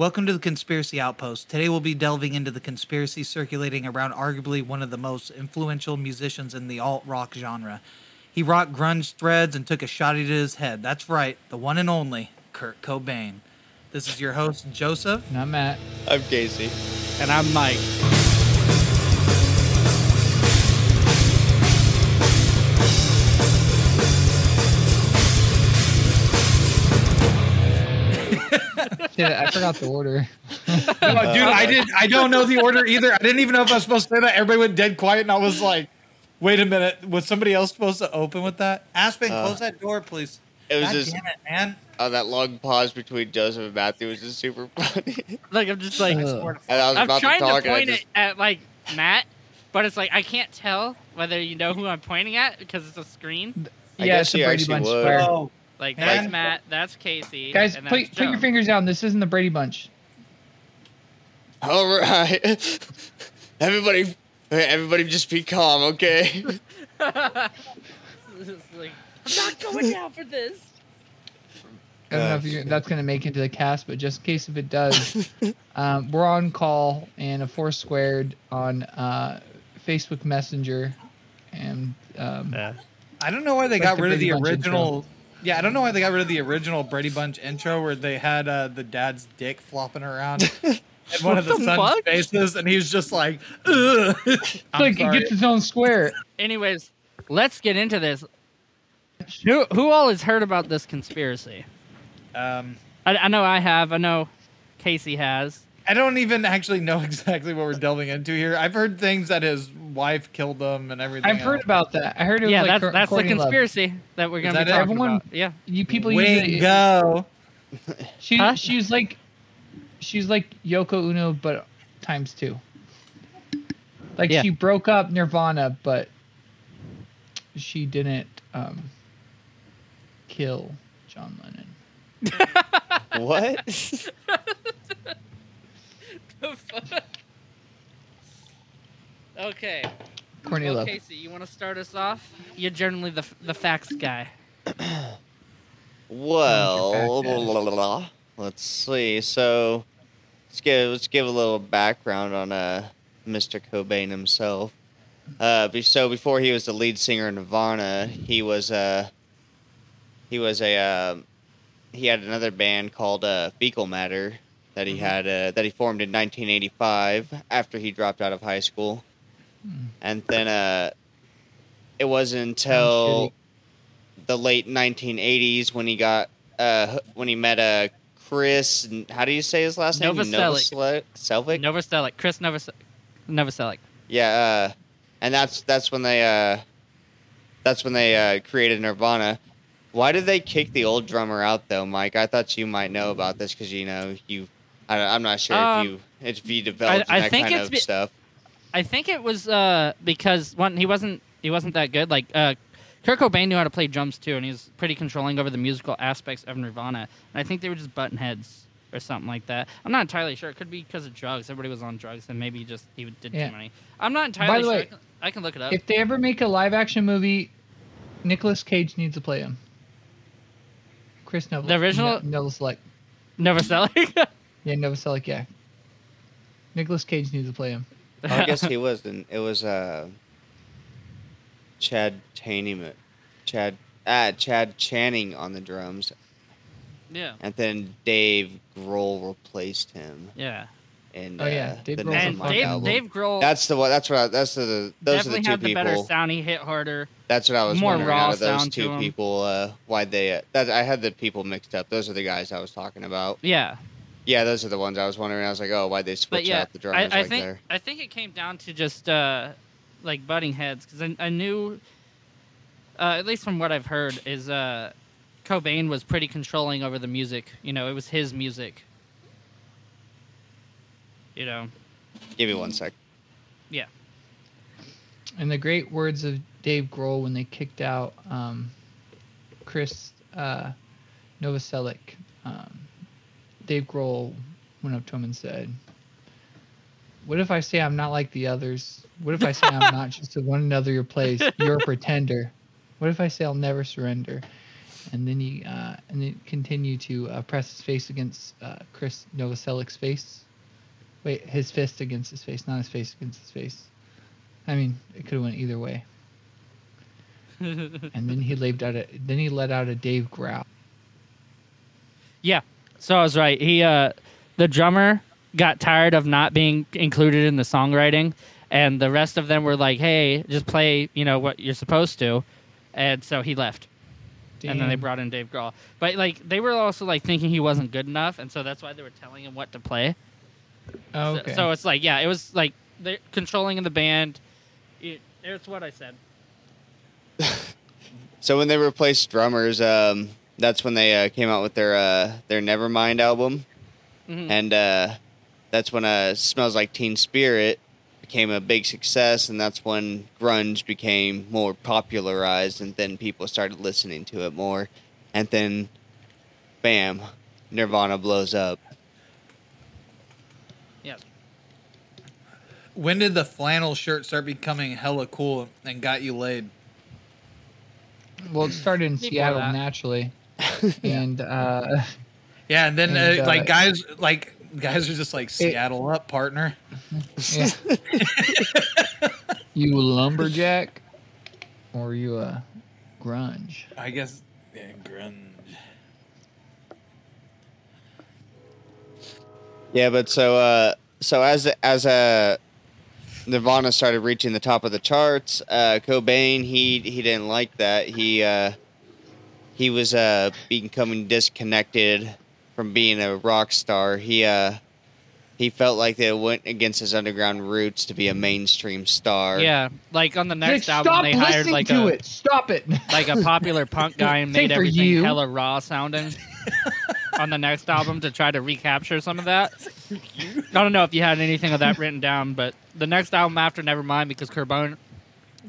Welcome to the Conspiracy Outpost. Today we'll be delving into the conspiracy circulating around arguably one of the most influential musicians in the alt rock genre. He rocked grunge threads and took a shot at his head. That's right, the one and only Kurt Cobain. This is your host, Joseph. And I'm Matt. I'm Casey. And I'm Mike. Shit, I forgot the order. Oh, dude, I did. I don't know the order either. I didn't even know if I was supposed to say that. Everybody went dead quiet, and I was like, "Wait a minute, was somebody else supposed to open with that?" Aspen, Uh, close that door, please. It was God just damn it, man. oh, that long pause between Joseph and Matthew was just super funny. Like I'm just like Ugh. and I was I'm about trying to to, talk, and point just it at like Matt, but it's like I can't tell whether you know who I'm pointing at because it's a screen. I yeah, guess it's a you Brady Bunch Oh, Like Man. that's Matt, that's Casey, Guys, and put, that's put your fingers down. This isn't the Brady Bunch. all right, everybody, everybody, just be calm, okay? Like, I'm not going down for this. I don't know if you're, that's going to make it to the cast, but just in case if it does, um, we're on call and a four squared on uh, Facebook Messenger, and um, I don't know why they Like got the rid of the Brady Bunch original. Yeah, I don't know why they got rid of the original Brady Bunch intro where they had uh, the dad's dick flopping around in one of the, What the son's fuck? faces, and he's just like, Ugh. it's I'm like it gets its own square. Anyways, let's get into this. Who who all has heard about this conspiracy? Um, I, I know I have. I know Casey has. I don't even actually know exactly what we're delving into here. I've heard things that his wife killed him and everything. I've heard about that. I heard it was Yeah, like that's Cour- that's the Courtney Love. conspiracy that we're gonna be that it? talking Everyone- about. Yeah. You people Way use it. go. She Huh? she's like she's like Yoko Ono, but times two. Like Yeah. she broke up Nirvana, but she didn't um, kill John Lennon. what? The fuck? Okay. Courtney Well, Love. Casey, you want to start us off? You're generally the the facts guy. Well, blah, blah, blah, blah. let's see. So, let's give let's give a little background on uh Mr. Cobain himself. Uh, so before he was the lead singer in Nirvana, he was uh he was a uh, he had another band called uh, Fecal Matter that he had uh, that he formed in 1985 after he dropped out of high school, and then uh, it wasn't until the late 1980s when he got uh when he met uh Chris how do you say his last name? Novoselic. Novoselic? Novoselic, Chris Novoselic. Novoselic. yeah uh and that's that's when they uh that's when they uh created Nirvana. Why did they kick the old drummer out though Mike? I thought you might know about this because you know you I, I'm not sure Um, if you if you developed I- I that think kind it's of be- stuff I think it was uh because one he wasn't he wasn't that good. Like uh Kurt Cobain knew how to play drums too, and he was pretty controlling over the musical aspects of Nirvana. And I think they were just button heads or something like that. I'm not entirely sure. It could be because of drugs. Everybody was on drugs, and maybe just he did Yeah. too many. I'm not entirely By the sure. way, I, can, I can look it up. If they ever make a live action movie, Nicolas Cage needs to play him. Chris Noble. The original- No, Novoselic. Novoselic. Yeah, Novoselic. Yeah. Nicolas Cage needs to play him. Oh, I guess he was in, it was uh Chad Channing Chad ah Chad Channing on the drums yeah. and then Dave Grohl replaced him Yeah. in Oh, yeah, uh, Dave the And fuck Nevermind Dave album. Dave Grohl That's the one. That's what. I, that's the. Those are the definitely two had the better sound. He hit harder. That's what I was more wondering. raw Out of those two people, uh, why they? Uh, that I had the people mixed up. Those are the guys I was talking about. Yeah. Yeah, those are the ones I was wondering. I was like, oh, why'd they But switch yeah, out the drummers I, I like think there? I think it came down to just uh, like butting heads because I, I knew, uh, at least from what I've heard, is uh, Cobain was pretty controlling over the music. You know, it was his music. You know, Give me one sec. yeah, In the great words of Dave Grohl when they kicked out um, Chris uh, Novoselic, um, Dave Grohl went up to him and said, What if I say I'm not like the others? What if I say I'm not just a one another your place? You're a pretender. What if I say I'll never surrender? and then he uh, and then continue to uh, press his face against uh, Chris Novoselic's face. Wait, his fist against his face, not his face against his face. I mean, it could have went either way. and then he let out a then he let out a Dave growl. Yeah. So I was right. He uh the drummer got tired of not being included in the songwriting and the rest of them were like, "Hey, just play, you know, what you're supposed to." And so he left. And then they brought in Dave Grohl. But like they were also like thinking he wasn't good enough and so that's why they were telling him what to play. Oh, So- okay. So, it's like, yeah, it was like they're controlling the band. It, it's what I said. So when they replaced drummers, um, that's when they uh, came out with their uh, their Nevermind album, Mhm. and uh, that's when uh, "Smells Like Teen Spirit" became a big success, and that's when grunge became more popularized, and then people started listening to it more, and then, bam, Nirvana blows up. Yes. When did the flannel shirt start becoming hella cool and got you laid? well, it started in Seattle naturally, and uh, Yeah, and then And, uh, uh, like guys, like guys are just like Seattle up, partner. yeah. you lumberjack, or you a grunge? I guess yeah, grunge. Yeah, but so uh, so as as uh, Nirvana started reaching the top of the charts, uh, Cobain he he didn't like that. He uh, he was uh, becoming disconnected from being a rock star. He uh, he felt like they went against his underground roots to be a mainstream star. Yeah, like on the next Nick, album, they hired like to a it. Stop it. like a popular punk guy and made everything you. hella raw sounding. on the next album to try to recapture some of that. I don't know if you had anything of that written down, but the next album after Nevermind because Cobain,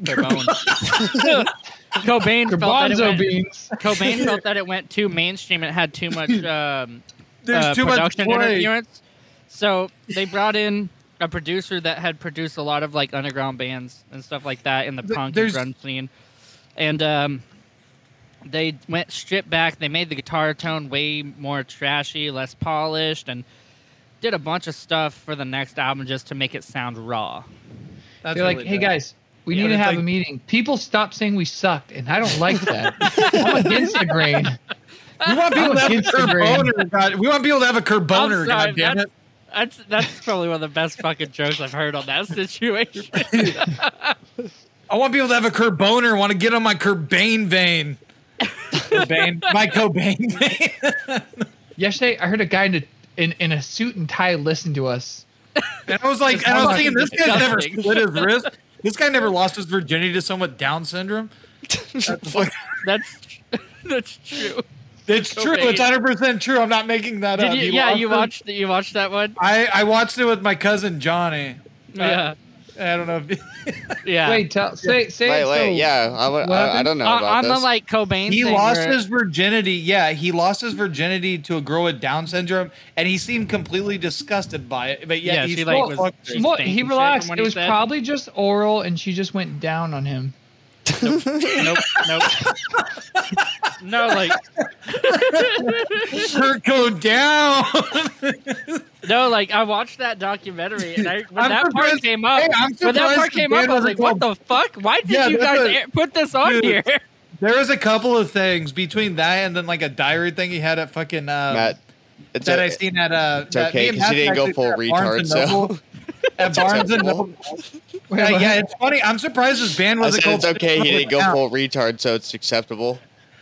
Cobain, Cobain felt that it went, beans. Cobain felt that it went too mainstream. It had too much um, There's uh, too much production play. interference. So they brought in a producer that had produced a lot of like underground bands and stuff like that in the Th- punk there's- and grunge scene, and um, they went stripped back. They made the guitar tone way more trashy, less polished, and did a bunch of stuff for the next album just to make it sound raw. That's They're like, hey bad. guys, we Yeah, need to have like- a meeting. People stop saying we sucked, and I don't like that. I'm against the grain. we want people I'm to have a against curb boner. God, we want people to have a curb boner. I'm God damn it! that's that's probably one of the best fucking jokes I've heard on that situation. I want people to have a curb boner. Want to get on my Cobain vein. Cobain, my Cobain vein. Yesterday, I heard a guy in a, in, in a suit and tie listen to us. And I was like, and I was thinking, this guy's never Disgusting. split his wrist. This guy never lost his virginity to someone with Down syndrome. That's, fuck- that's that's true. it's true. Cobain. It's hundred percent true. I'm not making that Did up. you, He yeah, lost you his- watched you watched that one. I I watched it with my cousin Johnny. Yeah, I don't know. If yeah. Wait, tell say say Wait, wait, so- yeah, I, I, I don't know on, about on this. the like Cobain, he thing lost where- his virginity. Yeah, he lost his virginity to a girl with Down syndrome, and he seemed completely disgusted by it. But yeah, Yeah, he she, still like, was- she's Well, he relaxed. It he was said. probably just oral, and she just went down on him. nope, nope. no, like Kurt go down. no, like I watched that documentary, and I, when I'm that part came up, Hey, when that part came up, I was like, "What the fuck? Why did Yeah, you guys a- put this on Dude. here?" there was a couple of things between that and then like a diary thing he had at fucking um, Matt, it's that a- I seen at uh. It's that okay, me and 'cause you didn't go full retard, so- At Barnes and Noble. Wait, Uh, yeah, it's funny. I'm surprised this band wasn't said called. it's okay. He didn't go full retard, so it's acceptable.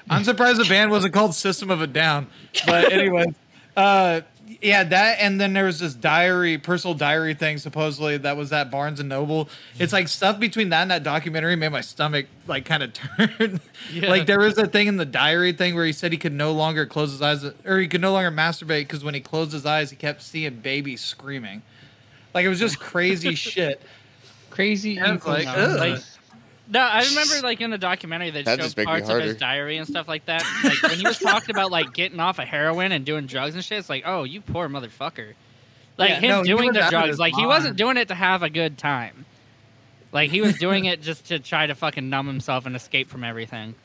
I'm surprised the band wasn't called System of a Down. But anyway, uh, yeah, that and then there was this diary, personal diary thing. Supposedly that was at Barnes and Noble. It's like stuff between that and that documentary made my stomach like kind of turn. Yeah. Like there was a thing in the diary thing where he said he could no longer close his eyes, or he could no longer masturbate because when he closed his eyes, he kept seeing babies screaming. Like it was just crazy shit. Crazy like, ugh. Like, no, I remember like in the documentary they That showed just make me parts of his diary and stuff like that. Like when he was talking about like getting off of heroin and doing drugs and shit, it's like, oh, you poor motherfucker. Like Yeah, him no, doing the drugs, his like he wasn't doing it to have a good time. Like he was doing it just to try to fucking numb himself and escape from everything.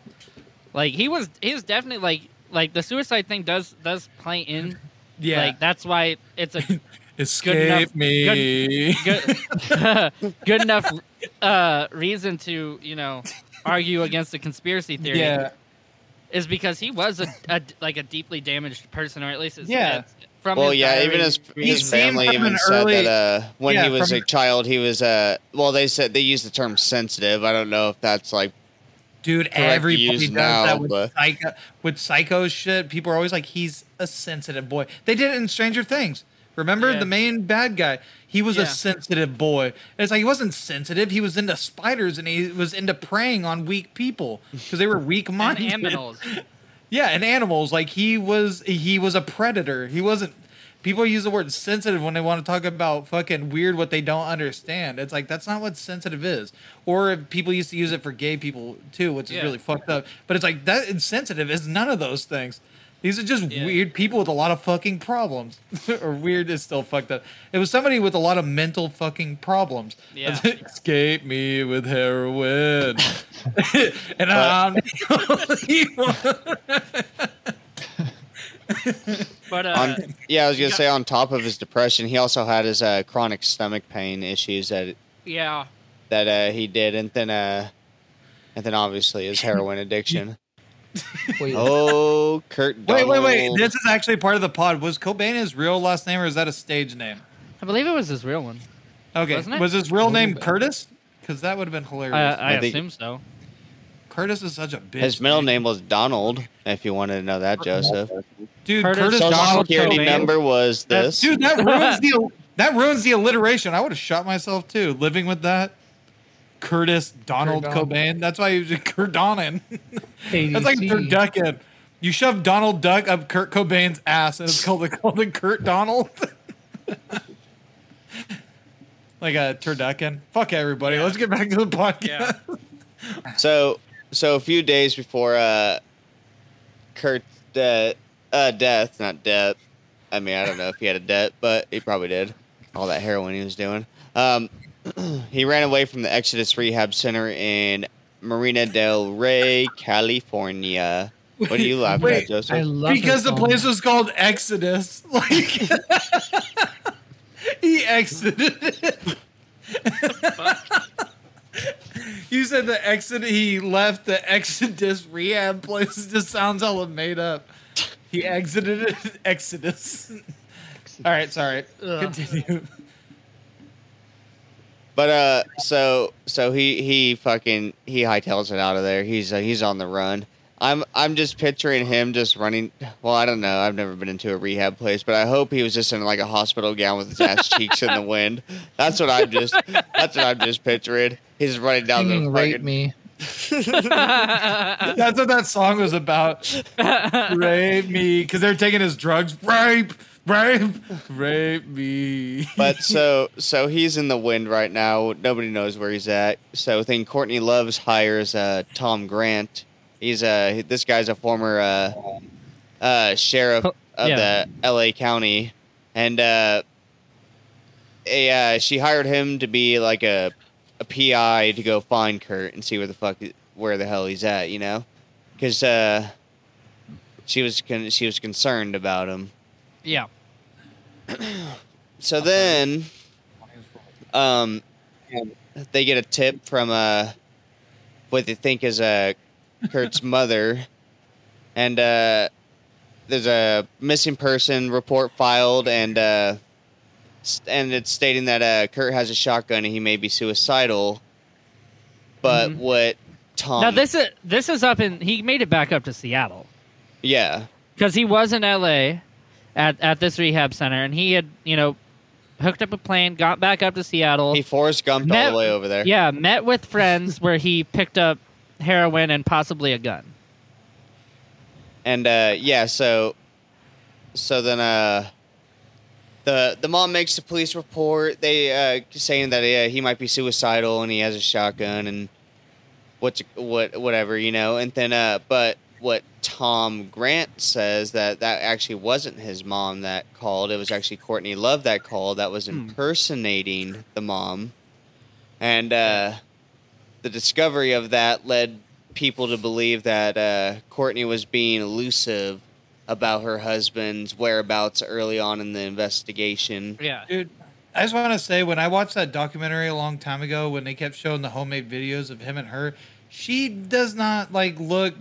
Like he was, he was definitely like, like the suicide thing does does play in. Yeah. Like that's why it's a Escape enough- me. good, good enough uh, reason to you know argue against the conspiracy theory. Yeah. is because he was a, a like a deeply damaged person, or at least it's, Yeah. it's from Well, his yeah, diary, even his his family even said early- that uh, when Yeah, he was a child, he was uh, well, they said they used the term sensitive. I don't know if that's like Dude, correct everybody use does now, that with but- psycho with psycho shit. People are always like, he's a sensitive boy. They did it in Stranger Things. Remember Yeah. the main bad guy? He was Yeah. a sensitive boy. And it's like he wasn't sensitive. He was into spiders and he was into preying on weak people because they were weak minded. aminals. Yeah, and animals. Like he was he was a predator. He wasn't people use the word sensitive when they want to talk about fucking weird what they don't understand. It's like that's not what sensitive is. Or people used to use it for gay people too, which is Yeah. really fucked up. But it's like that insensitive is none of those things. These are just Yeah. weird people with a lot of fucking problems. or weird is still fucked up. It was somebody with a lot of mental fucking problems. Yeah. Escape me with heroin. and I'm But uh, on yeah, I was gonna got- say on top of his depression, he also had his uh, chronic stomach pain issues that yeah, that uh, he did, and then uh, and then obviously his heroin addiction. Wait, oh, Kurt. Wait, wait, wait. This is actually part of the pod. Was Cobain his real last name or is that a stage name? I believe it was his real one. Okay. Wasn't it? Was his real name Curtis? Because that would have been hilarious. I, I, I think- assume so. Curtis is such a bitch. His middle dude. name was Donald. If you wanted to know that, Joseph. Dude, Curtis Curtis Social Donald security Cobain. number was That's- this. Dude, that ruins the that ruins the alliteration. I would have shot myself too, living with that. Curtis Donald Donald. Cobain. That's why you Kurt Donan. That's like a KDC. turducken. You shove Donald Duck up Kurt Cobain's ass, and it's called the called the Kurt Donald. like a turducken. Fuck everybody. Let's get back to the podcast. So, so a few days before uh, Kurt's de- uh, death, not death. I mean, I don't know if he had a debt, but he probably did. All that heroin he was doing. Um, he ran away from the Exodus Rehab Center in Marina del Rey, California. What are you laughing Wait, at, Joseph? I love because the song. place was called Exodus. Like he exited it. you said the exit. He left the Exodus rehab place. It just sounds all made up. He exited it. Exodus. All right, sorry. Continue. But uh, so so he he fucking he hightails it out of there. He's uh, he's on the run. I'm I'm just picturing him just running. Well, I don't know. I've never been into a rehab place, but I hope he was just in like a hospital gown with his ass cheeks in the wind. That's what I'm just. That's what I'm just picturing. He's running down Singing the "Rape fucking. Me." That's what that song was about. Rape me, because they're taking his drugs. Rape, rape, rape me. But so so he's in the wind right now. Nobody knows where he's at. So then Courtney Loves hires uh, Tom Grant. He's uh this guy's a former uh, uh, sheriff Oh, of yeah. the L.A. County, and uh, a, uh, she hired him to be like a a PI to go find Kurt and see where the fuck where the hell he's at. You know, because uh, she was con- she was concerned about him. Yeah. So then, um, they get a tip from uh, what they think is uh, Kurt's mother, and uh, there's a missing person report filed, and uh, and it's stating that uh, Kurt has a shotgun and he may be suicidal. But Mhm. what Tom? now this is this is up in. He made it back up to Seattle yeah, because he was in L.A. at at this rehab center, and he had you know hooked up a plane, got back up to Seattle. he Forrest Gumped all the way over there. yeah, met with friends where he picked up heroin and possibly a gun. and uh yeah so so then uh the the mom makes the police report they uh saying that yeah, he might be suicidal and he has a shotgun and what's what whatever you know and then uh but what Tom Grant says that that actually wasn't his mom that called it was actually Courtney Love that called that was Hmm. impersonating the mom and uh the discovery of that led people to believe that uh, Courtney was being elusive about her husband's whereabouts early on in the investigation. Yeah. Dude, I just want to say when I watched that documentary a long time ago, when they kept showing the homemade videos of him and her, she does not like look.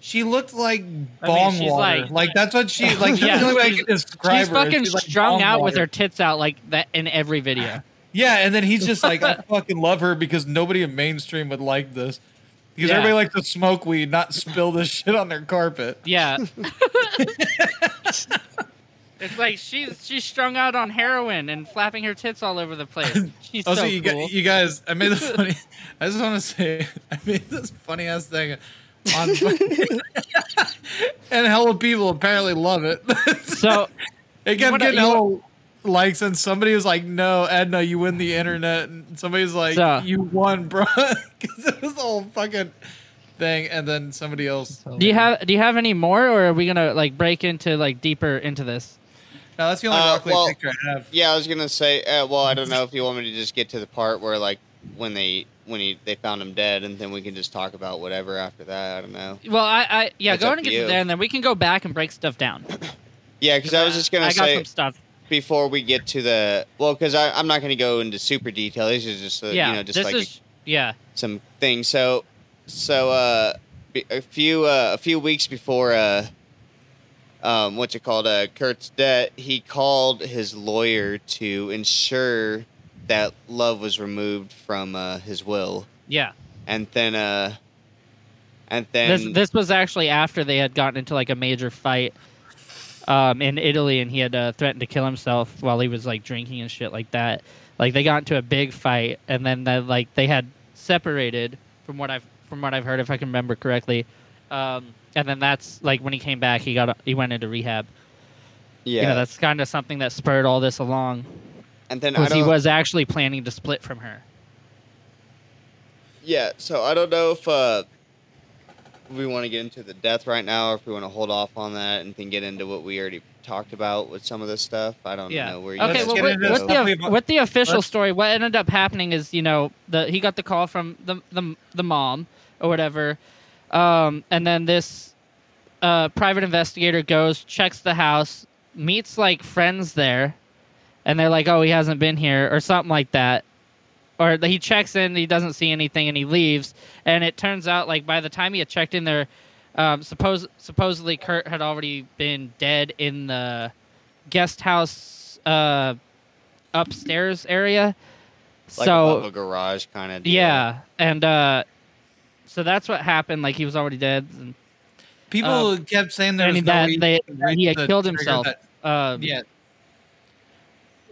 She looked like bong she's water. like- Like, that's what she like. Yeah, the only way I she's- can describe She's her fucking she's like strung out with her tits out like that in every video. Yeah, and then he's just like, I fucking love her because nobody in mainstream would like this. Because Yeah. everybody likes to smoke weed, not spill this shit on their carpet. Yeah. it's like she's she's strung out on heroin and flapping her tits all over the place. She's Also, so you, cool. gu- you guys, I made this funny. I just want to say, I made this funny ass thing on, and hella people apparently love it. so it kept wanna- getting you hella likes, and somebody was like, "No, Edna, you win the internet," and somebody's like, So- "You won, bro," because it was the whole fucking thing, and then somebody else. do you have do you have any more, or are we gonna like break into like deeper into this? No, that's the only Uh, Rock Lee well- picture I have. Yeah, I was gonna say. Uh, well, I don't know if you want me to just get to the part where like when they when he they found him dead, and then we can just talk about whatever after that. I don't know. Well, I, I yeah, That's go ahead and to get to you. there, and then we can go back and break stuff down. Yeah, because I was just gonna I got say some stuff. before we get to the well, because I I'm not gonna go into super detail. This is just uh, yeah, you know just this like is yeah. some things. So, so uh, a few uh, a few weeks before uh, um, what's it called? Uh, Kurt's death. He called his lawyer to ensure that love was removed from uh, his will, Yeah, and then uh, and then this this was actually after they had gotten into like a major fight um, in Italy, and he had uh, threatened to kill himself while he was like drinking and shit like that. Like they got into a big fight, and then they, like they had separated from what I've from what I've heard, if I can remember correctly. Um, and then that's like when he came back, he got he went into rehab. yeah, You know, that's kind of something that spurred all this along. And then I Was he was actually planning to split from her. Yeah, so I don't know if uh, we want to get into the death right now, or if we want to hold off on that and then get into what we already talked about with some of this stuff. I don't Yeah. know where you Okay. Let's Well, get with, into with this. the Definitely with the official let's- story, what ended up happening is you know the he got the call from the the the mom or whatever, um, and then this uh, private investigator goes checks the house, meets like friends there, and they're like, oh, he hasn't been here or something like that. Or he checks in, he doesn't see anything, and he leaves. And it turns out, like by the time he had checked in there, um, suppose supposedly Kurt had already been dead in the guest house uh, upstairs area. like so above a garage kind of. yeah, and uh, so that's what happened. Like he was already dead, and, People kept saying there was no that way they, to that he had the killed himself. that- Um, yeah,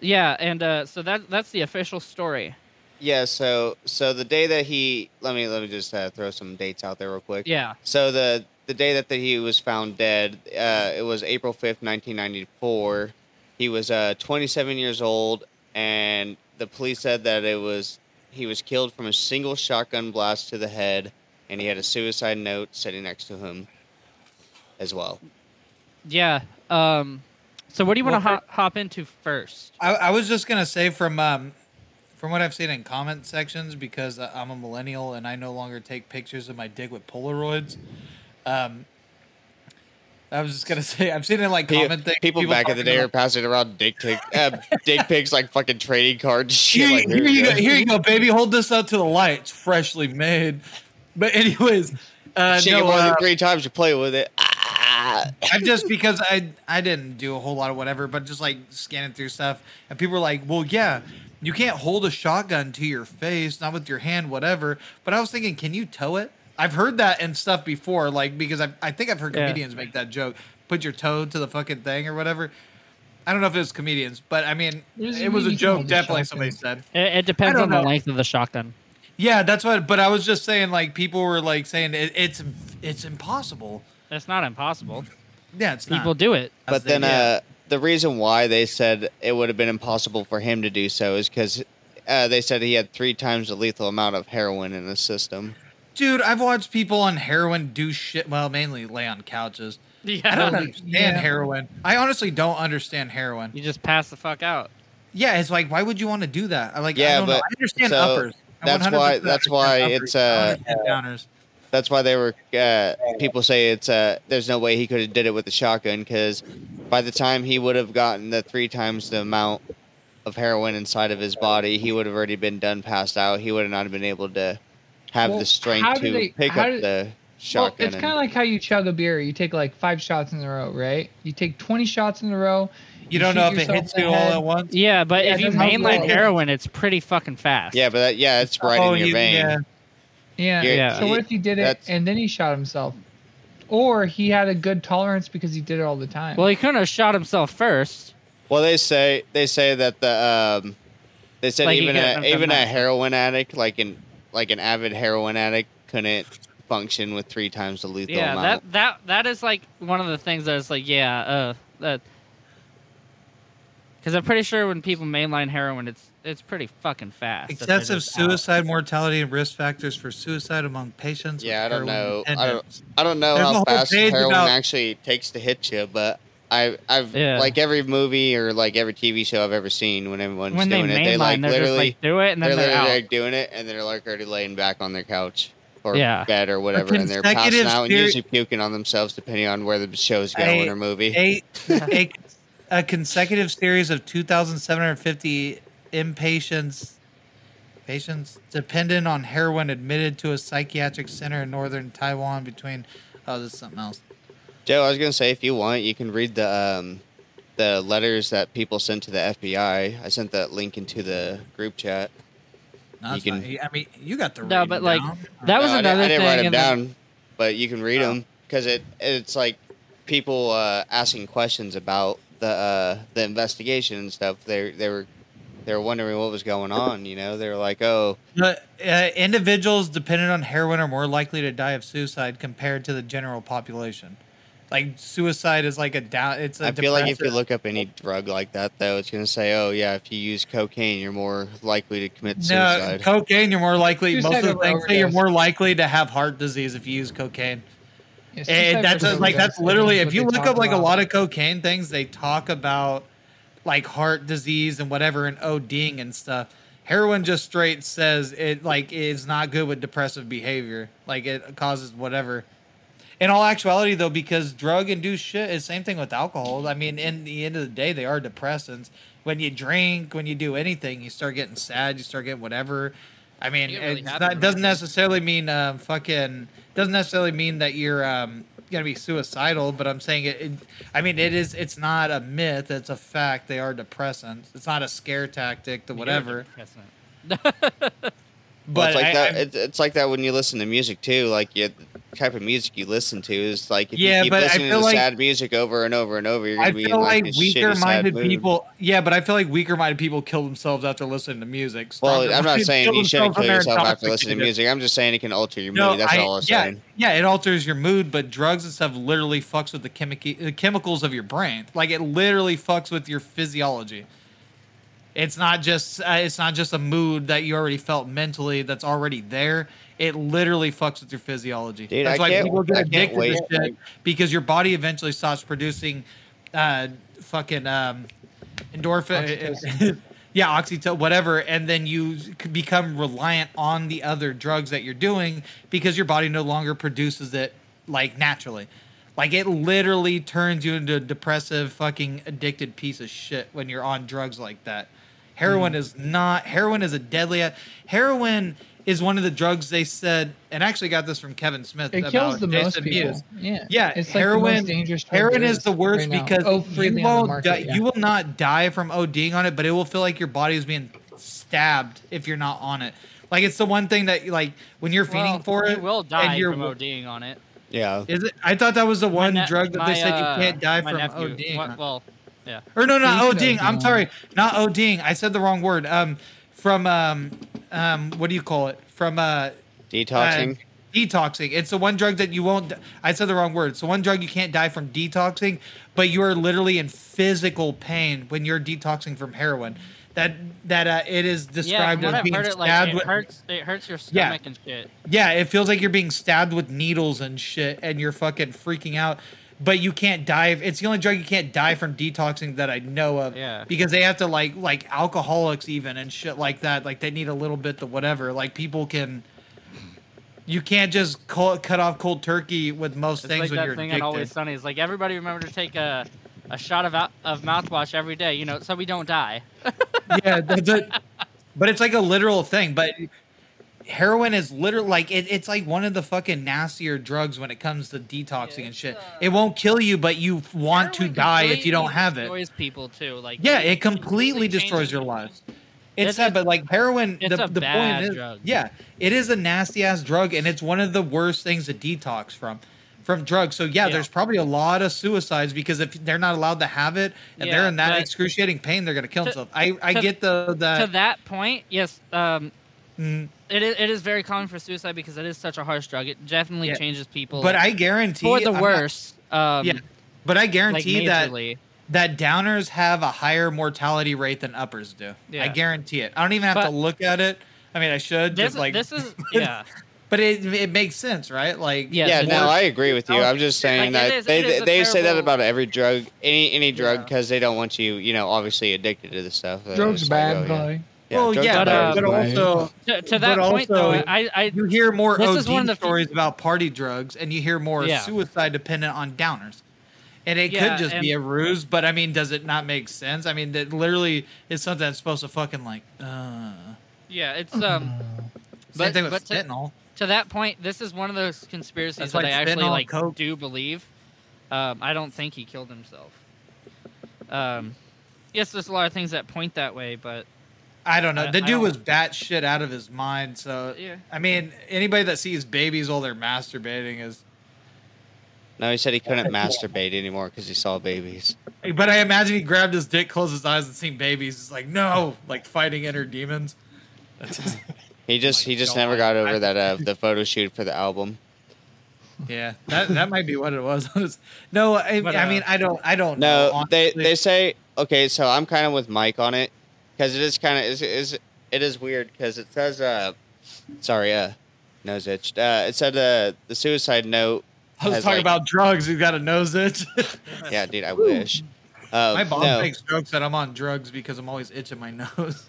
yeah, and uh, so that that's the official story. Yeah. So so the day that he let me let me just uh, throw some dates out there real quick. Yeah, So the the day that, that he was found dead, uh, it was April fifth, nineteen ninety four. He was uh, twenty seven years old, and the police said that it was he was killed from a single shotgun blast to the head, and he had a suicide note sitting next to him, as well. yeah. Um, so what do you want to hop, hop into first? I, I was just gonna say from um, from what I've seen in comment sections because uh, I'm a millennial and I no longer take pictures of my dick with Polaroids. Um, I was just gonna say I've seen it in like Pe- comment things. people, back in the talking day are passing around dick pic, uh, dick pics like fucking trading cards. Shit Here, like here you go, here you go, baby. Hold this up to the light. It's freshly made. But anyways, uh, Shake it no, more uh, than three times, you play with it. Ah. I just because I I didn't do a whole lot of whatever, but just like scanning through stuff, and people were like, "Well, yeah, you can't hold a shotgun to your face, not with your hand, whatever." But I was thinking, can you tow it? I've heard that and stuff before, like because I I think I've heard Yeah. comedians make that joke. Put your toe to the fucking thing or whatever. I don't know if it was comedians, but I mean, There's it was a joke. Definitely, shotgun. somebody said. It, it depends don't on the length of the shotgun. Yeah, that's what. But I was just saying, like people were like saying it, it's it's impossible. It's not impossible. Yeah, it's People not. do it. That's But the- then uh, the reason why they said it would have been impossible for him to do so is because uh, they said he had three times the lethal amount of heroin in his system. Dude, I've watched people on heroin do shit. Well, mainly lay on couches. Yeah. I don't understand Yeah. heroin. I honestly don't understand heroin. you just pass the fuck out. Yeah, it's like, why would you want to do that? I like, I Yeah, don't know. but- I understand so uppers. I that's why- that's why understand it's, uppers. Uh, don't downers. That's why they were. Uh, people say it's uh, there's no way he could have did it with the shotgun because by the time he would have gotten the three times the amount of heroin inside of his body, he would have already been done, passed out. He would have not been able to have Well, the strength to they- pick up do- the Well, shotgun. it's kind of like how you chug a beer. You take like five shots in a row, right? You take 20 shots in a row. You don't know if it hits you all at once. Yeah, but Yeah, if you that's how it mainline heroin, it's pretty fucking fast. yeah, but that, yeah, it's right oh, in your you, vein. yeah. Yeah. Yeah, So what if he did it that's- and then he shot himself? Or he had a good tolerance because he did it all the time. Well, he couldn't have shot himself first. Well, they say they say that the um, they said Like, even a, even a heroin addict, like an like an avid heroin addict, couldn't function with three times the lethal Yeah, amount. that that that is like one of the things that is like, yeah, uh, that. Because I'm pretty sure when people mainline heroin, it's it's pretty fucking fast. Excessive just out. suicide mortality and risk factors for suicide among patients. with Yeah, I don't know. I don't. I don't know There's how fast page heroin about- actually takes to hit you, but I, I've Yeah. like every movie or like every TV show I've ever seen when everyone's When they doing it, they like they're just literally like do it and then they're they're, literally out. like doing it and they're like already laying back on their couch or Yeah. bed or whatever, and they're passing consecutive out and usually puking on themselves depending on where the show's going I- or movie. a, a, a consecutive series of 2,750 inpatients patients dependent on heroin admitted to a psychiatric center in northern Taiwan between. Oh, this is something else. Joe, I was gonna say if you want, you can read the um, the letters that people sent to the FBI. I sent that link into the group chat. No, that's You can- fine. I mean, you got the No, but, like, down. That was No, I didn't- another I didn't write them in the- down, but you can read Oh. them because it it's like people uh, asking questions about the uh, the investigation and stuff. They they were they were wondering what was going on. You know, they were like, oh, But, uh, individuals dependent on heroin are more likely to die of suicide compared to the general population. Like suicide is like a down. It's a I feel like if you look up any drug like that, though, it's gonna say, oh yeah, if you use cocaine, you're more likely to commit suicide." no suicide. cocaine, you're more likely. most Suicide of the things say you're more likely to have heart disease if you use cocaine. Yeah, And that's versus like that's literally if you look up like a lot of cocaine things, they talk about like heart disease and whatever and ODing and stuff. Heroin just straight says it like is not good with depressive behavior. Like it causes whatever. In all actuality, though, because drug induced shit is same thing with alcohol. I mean, in the end of the day, they are depressants. When you drink, when you do anything, you start getting sad. You start getting whatever. I mean, really it's happy not, from doesn't necessarily mean um, fucking doesn't necessarily mean that you're um, gonna be suicidal. But I'm saying it, it. I mean, it is. It's not a myth. It's a fact. They are depressants. It's not a scare tactic to whatever. Well, But it's like I- that. It, it's like that when you listen to music too. Like you, the type of music you listen to is like if Yeah, you keep but I listening feel to like- sad music over and over and over, you're gonna I be feel in like, like, weaker minded people. Yeah, but I feel like weaker minded people kill themselves after listening to music. Well, I'm not saying you shouldn't kill yourself after listening to music. I'm just saying it can alter your mood. That's I, all I was yeah, saying. yeah, it alters your mood, but drugs and stuff literally fucks with the chemical the chemicals of your brain. Like it literally fucks with your physiology. It's not just uh, it's not just a mood that you already felt mentally that's already there. It literally fucks with your physiology. Dude, that's I why can't- people get addicted wait. to shit because your body eventually stops producing uh, fucking um, endorphin. Yeah, oxytocin, whatever, and then you become reliant on the other drugs that you're doing because your body no longer produces it like naturally. Like it literally turns you into a depressive, fucking addicted piece of shit when you're on drugs like that. Heroin Mm-hmm. is not. Heroin is a deadly. Heroin is one of the drugs they said, and I actually got this from Kevin Smith. It about kills the most people. Mewes. Yeah. Yeah, It's like the heroin. most dangerous heroin there is the worst right because oh, you freely on the won't market, die, yeah. you will not die from ODing on it, but it will feel like your body is being stabbed if you're not on it. Like it's the one thing that like when you're feeding Well, for it, You will die and you're from ODing on it. Yeah. Is it? I thought that was the one ne- drug that my, they said uh, you can't die my from nephew- ODing. what- well, yeah. or no, not So you ODing. I'm sorry, not ODing. I said the wrong word. Um, from um, um, what do you call it? From uh, Detoxing. uh, detoxing. It's the one drug that you won't. I said the wrong word. It's the one drug you can't die from detoxing, but you are literally in physical pain when you're detoxing from heroin. That that uh, it is described from what as I've being heard, it like stabbed it hurts. It hurts your Yeah. stomach and shit. Yeah, it feels like you're being stabbed with needles and shit, and you're fucking freaking out. But you can't die. It's the only drug you can't die from detoxing that I know of. Yeah. Because they have to like like alcoholics even and shit like that. Like they need a little bit of whatever. Like people can. You can't just call, cut off cold turkey with most It's things like when that you're thing addicted. Always Sunny. It's like everybody remember to take a a shot of of mouthwash every day, you know, so we don't die. yeah, that's it. But it's like a literal thing. But heroin is literally like it, it's like one of the fucking nastier drugs when it comes to detoxing Yeah, and shit. uh, it won't kill you, but you want to die if you don't have it. Destroys people too. Like Yeah, it completely changes destroys your lives. It's It's sad, a- but like heroin, the, the point is, drug. yeah, it is a nasty ass drug, and it's one of the worst things to detox from, from drugs. So yeah, Yeah. there's probably a lot of suicides because if they're not allowed to have it and they're in that but- excruciating pain, they're gonna kill To- themselves. I I to- get the the To that. that point, yes, um, mm, it is, it is very common for suicide because it is such a harsh drug. It definitely Yeah. changes people. but I guarantee for the I'm not- worst. um, yeah, but I like guarantee that that downers have a higher mortality rate than uppers do. I guarantee it. I don't even have to look at it. I mean, I should This, just like this is yeah. But it it makes sense, right? Like Yes, yeah, it no. I agree with you. Oh, I'm just saying like, that is- they it is a they say that about every drug, any any drug, Yeah. because they don't want you, you know, obviously addicted to the stuff. Drugs it's like, bad, oh, yeah. Guy. Yeah, well, yeah, but, uh, but, but also To, to that point, also- though, I, I you hear more This OD is one of the few- stories about party drugs, and you hear more Yeah. suicide dependent on downers. And it Yeah, could just be a ruse, but I mean, does it not make sense? I mean, that literally is something that's supposed to fucking like. Uh, yeah, it's um. same But- thing with but to- fentanyl. to that point, this is one of those conspiracies That's that like I actually like coke. do believe. Um, I don't think he killed himself. Um, yes, there's a lot of things that point that way, but I don't know. The I dude don't- was bat shit out of his mind. So Yeah. I mean, anybody that sees babies while they're masturbating is. No, he said he couldn't masturbate anymore because he saw babies. But I imagine he grabbed his dick, closed his eyes, and seen babies. It's like no, like fighting inner demons. He just my he just never got over that uh, the photo shoot for the album. yeah, that that might be what it was. no, I, But, I uh, mean, I don't, I don't. know, No, they they say okay. So I'm kind of with Mike on it because it is kind of is is it is weird because it says uh sorry uh nose itched uh it said uh the suicide note I was talking like- about drugs. You got a nose itch. yeah dude I wish uh, my mom no. makes jokes that I'm on drugs because I'm always itching my nose.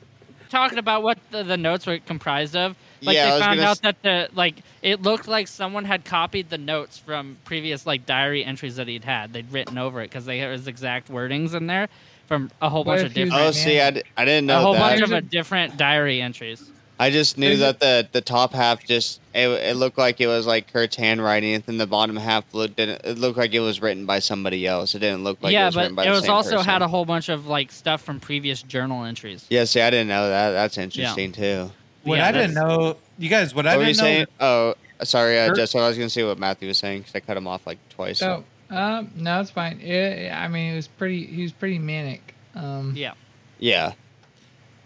talking about what the, the notes were comprised of. Like Yeah, they was found out s- that the like it looked like someone had copied the notes from previous like diary entries that he'd had. They'd written over it because they had his exact wordings in there from a whole What bunch if of he was different oh man. see I, d- I didn't know a whole that bunch of a- different diary entries. I just knew that the the top half just it, it looked like it was like Kurt's handwriting and then the bottom half looked didn't it looked like it was written by somebody else it didn't look like it yeah, was but written by it the was same also person. had a whole bunch of like stuff from previous journal entries. yeah see I didn't know that that's interesting too What Yeah, I didn't that's- know, you guys, what I what were you didn't know. saying oh sorry uh, Kurt? Jessica I was gonna see what Matthew was saying because I cut him off like twice So, um, no, it's fine. It, I mean, it was pretty. He was pretty manic. Um, Yeah. yeah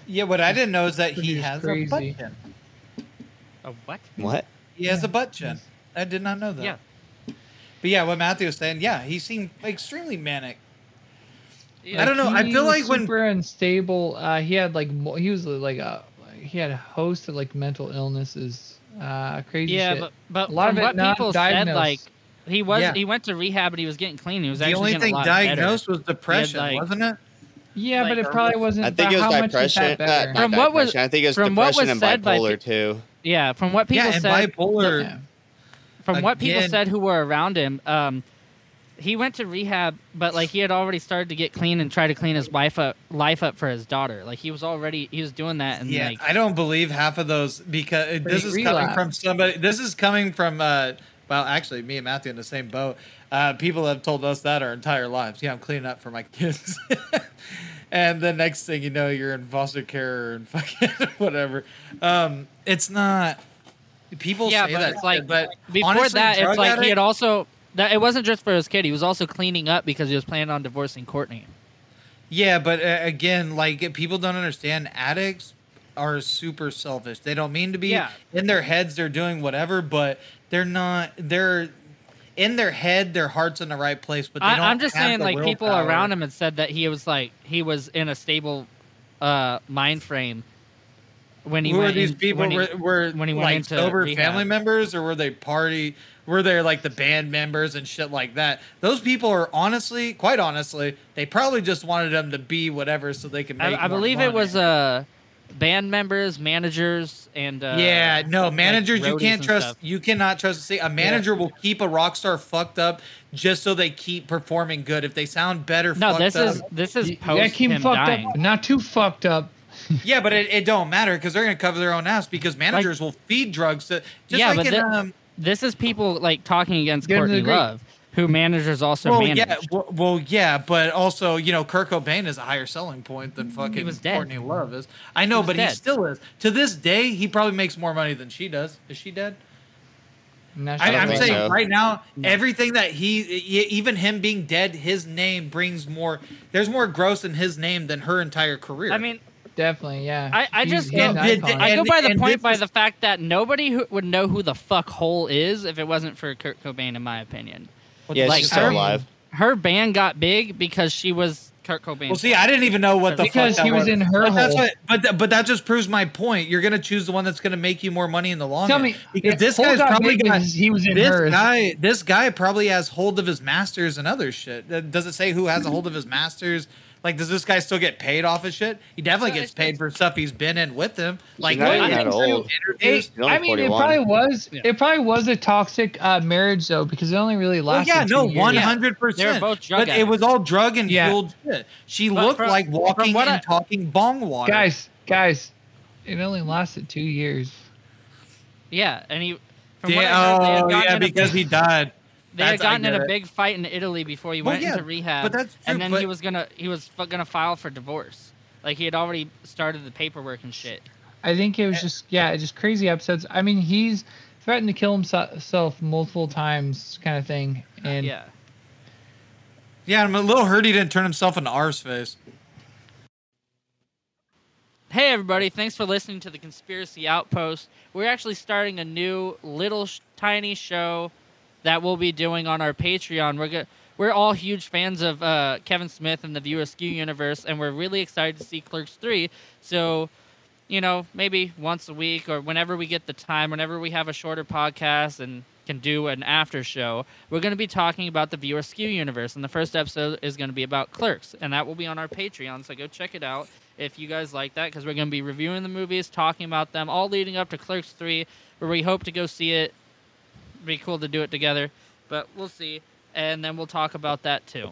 Yeah, what I didn't know is that he has crazy. a butt chin. A what? what He has a butt chin. I did not know that. Yeah. But yeah, what Matthew was saying, yeah, he seemed extremely manic. Yeah. I don't know, I feel was like when- super unstable. Uh, he had like mo- he was like a he had a host of like mental illnesses. Uh, crazy Yeah, shit. but but A lot from of it what people said, like he was Yeah. he went to rehab and he was getting clean. He was The actually only getting thing a lot better. diagnosed was depression, like- wasn't it? yeah, like, but it probably was- wasn't. I think it was how depression uh, not From what was- depression. I think it was from what depression was and said bipolar pe- too Yeah, from what people yeah, and said, bipolar. Yeah. from what people said who were around him, um, he went to rehab, but like he had already started to get clean and try to clean his life up, life up for his daughter. Like he was already he was doing that, and Yeah, like I don't believe half of those because this is Pretty coming from somebody. This is coming from uh, well, actually, me and Matthew in the same boat. Uh, people have told us that our entire lives. Yeah, I'm cleaning up for my kids. and the next thing you know, you're in foster care and fucking whatever. Um, it's not. People yeah, say but that, it's like but before honestly, that, it's like he had also that it wasn't just for his kid. He was also cleaning up because he was planning on divorcing Courtney. Yeah, but uh, again, like people don't understand. Addicts are super selfish. They don't mean to be. Yeah. In their heads, they're doing whatever, but they're not. They're in their head. Their heart's in the right place, but they I, don't. I'm just saying, like people willpower. around him had said that he was like he was in a stable uh, mind frame when he Who went are these in- people? when he- were were when he went into sober rehab. family members, or were they party? Were they like the band members and shit like that? Those people are honestly, quite honestly, they probably just wanted them to be whatever so they can make. I, I believe money. it was uh band members, managers, and uh, yeah, no managers. you can't trust. stuff. You cannot trust. See, a manager will keep a rock star fucked up just so they keep performing good. If they sound better, No, fucked this up, is this is post gotta keep him fucked dying. up, not too fucked up. yeah, but it, it don't matter because they're gonna cover their own ass because managers will feed drugs to just Yeah, like but in, the- um, This is people like talking against Courtney Love, who managers also well, managed. yeah, well, well, yeah, but also, you know, Kurt Cobain is a higher selling point than fucking was. Courtney Love is. I know, was but dead. he still is. To this day, he probably makes more money than she does. Is she dead? Not I, I'm saying so. right now, everything that he, even him being dead, his name brings more. There's more gross in his name than her entire career. I mean, Definitely, yeah. I- I just he's an go- I go by the point by is- the fact that nobody who would know who the fuck Hole is if it wasn't for Kurt Cobain, in my opinion. Yeah, Like, she's still her- alive. Her band got big because she was Kurt Cobain. well, see, I didn't even know what the Because fuck that he was in her But that's what, but th- but that just proves my point. You're gonna choose the one that's gonna make you more money in the long Tell run. me, because if this Hole guy's probably got because he was in this hers. guy. This guy probably has hold of his masters and other shit. Does it say who has a hold of his masters? Like, does this guy still get paid off his shit? He definitely gets paid for stuff he's been in with him. Like, not even he that do old. It- He's only I mean, 41. it probably was. It probably was a toxic uh, marriage though, because it only really Well, lasted. yeah, no, two years. one hundred They were percent. both drug But it was all drug and Yeah. fueled shit. She But looked from- like from walking what and I- talking bong water. Guys, guys, it only lasted two years. yeah, and he. From Yeah, what I heard, they had oh gotten yeah, in a because big- he died. They had That's- I gotten in a it. big fight in Italy before he Well, went yeah, into rehab, but that's and then but- he was gonna he was fu- gonna file for divorce. Like he had already started the paperwork and shit. I think it was eh. just yeah, just crazy episodes. I mean, he's threatened to kill himself multiple times, kind of thing. Uh, and yeah. Yeah, I'm a little hurt he didn't turn himself into arse face. Hey everybody, thanks for listening to the Conspiracy Outpost. We're actually starting a new little sh- tiny show that we'll be doing on our Patreon. We're go- we're all huge fans of uh, Kevin Smith and the Askew universe, and we're really excited to see Clerks 3. So, you know, maybe once a week or whenever we get the time, whenever we have a shorter podcast and can do an after show, we're going to be talking about the View Askew universe. And the first episode is going to be about Clerks, and that will be on our Patreon. So go check it out if you guys like that, because we're going to be reviewing the movies, talking about them, all leading up to Clerks 3, where we hope to go see it. Be cool to do it together, but we'll see. And then we'll talk about that too.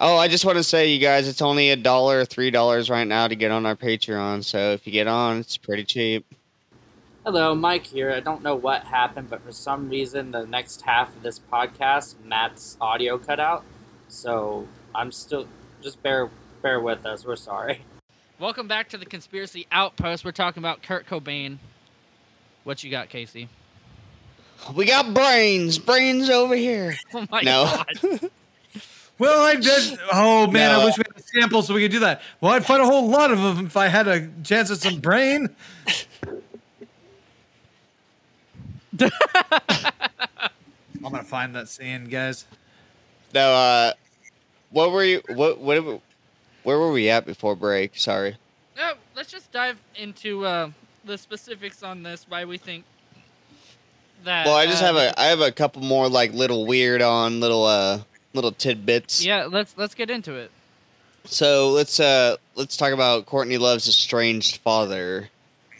Oh, I just want to say, you guys, it's only a dollar, three dollars right now to get on our Patreon. So if you get on, it's pretty cheap. Hello, Mike here. I don't know what happened, but for some reason, the next half of this podcast, Matt's audio cut out. So I'm still just bear bear with us. We're sorry. Welcome back to the Conspiracy Outpost. We're talking about Kurt Cobain. What you got, Casey? We got brains, brains over here. Oh my No. god. Well, I did. Oh man, No. I wish we had a sample so we could do that. Well, I'd find a whole lot of them if I had a chance at some brain. I'm gonna find that scene, guys. No, uh, what were you? What? What? Where were we at before break? Sorry. No, let's just dive into uh, the specifics on this. Why we think that? Well, I just uh, have a I have a couple more like little weird on little uh little tidbits. Yeah, let's let's get into it. So let's uh let's talk about Courtney Love's estranged father.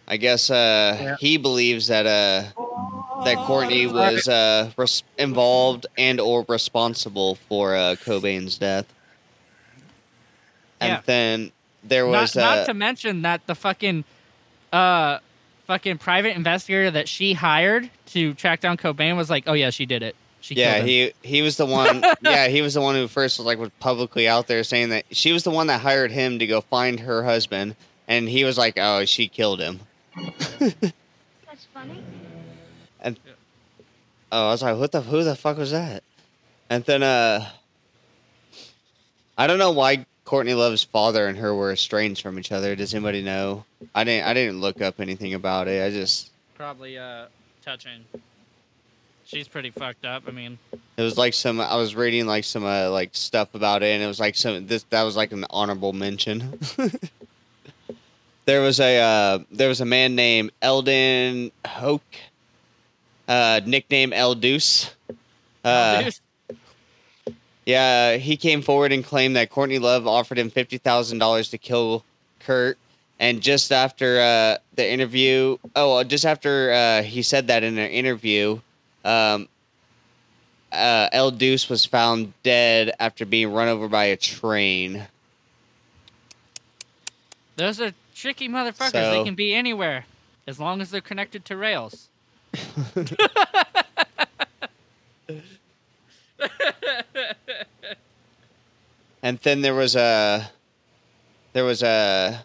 I guess uh Yeah. he believes that uh that Courtney was uh res- involved and or responsible for uh Cobain's death. And Yeah. then there was not, uh not to mention that the fucking uh fucking private investigator that she hired to track down Cobain was like, oh yeah, she did it. She yeah, he he was the one. yeah, he was the one who first was like was publicly out there saying that she was the one that hired him to go find her husband, and he was like, "Oh, she killed him." That's funny. And oh, I was like, "What the? Who the fuck was that?" And then, uh, I don't know why Courtney Love's father and her were estranged from each other. Does anybody know? I didn't. I didn't look up anything about it. I just probably uh touching. She's pretty fucked up. I mean, it was like some. I was reading like some uh, like stuff about it, and it was like some. This that was like an honorable mention. there was a uh, there was a man named Eldon Hoke, uh, nickname El Deuce. Uh, dude, Yeah, he came forward and claimed that Courtney Love offered him fifty thousand dollars to kill Kurt, And just after uh, the interview, oh, just after uh, he said that in an interview, um, uh, El Deuce was found dead after being run over by a train. Those are tricky motherfuckers. So- They can be anywhere as long as they're connected to rails. And then there was a there was a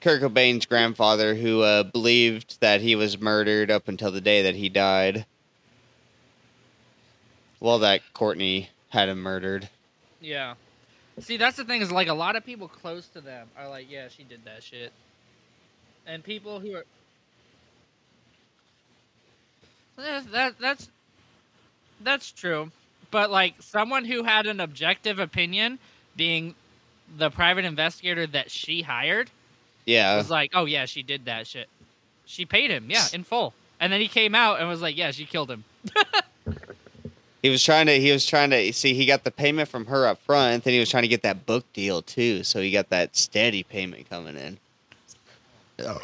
Kurt Cobain's grandfather who uh, believed that he was murdered up until the day that he died. Well, that Courtney had him murdered. Yeah. See, that's the thing is like a lot of people close to them are like, yeah, she did that shit. And people who are that, that that's that's true. But like someone who had an objective opinion being the private investigator that she hired Yeah, was like, "Oh yeah, she did that shit. She paid him, yeah, in full." And then he came out and was like, "Yeah, she killed him." he was trying to. He was trying to see. He got the payment from her up front, and then he was trying to get that book deal too. So he got that steady payment coming in. Oh.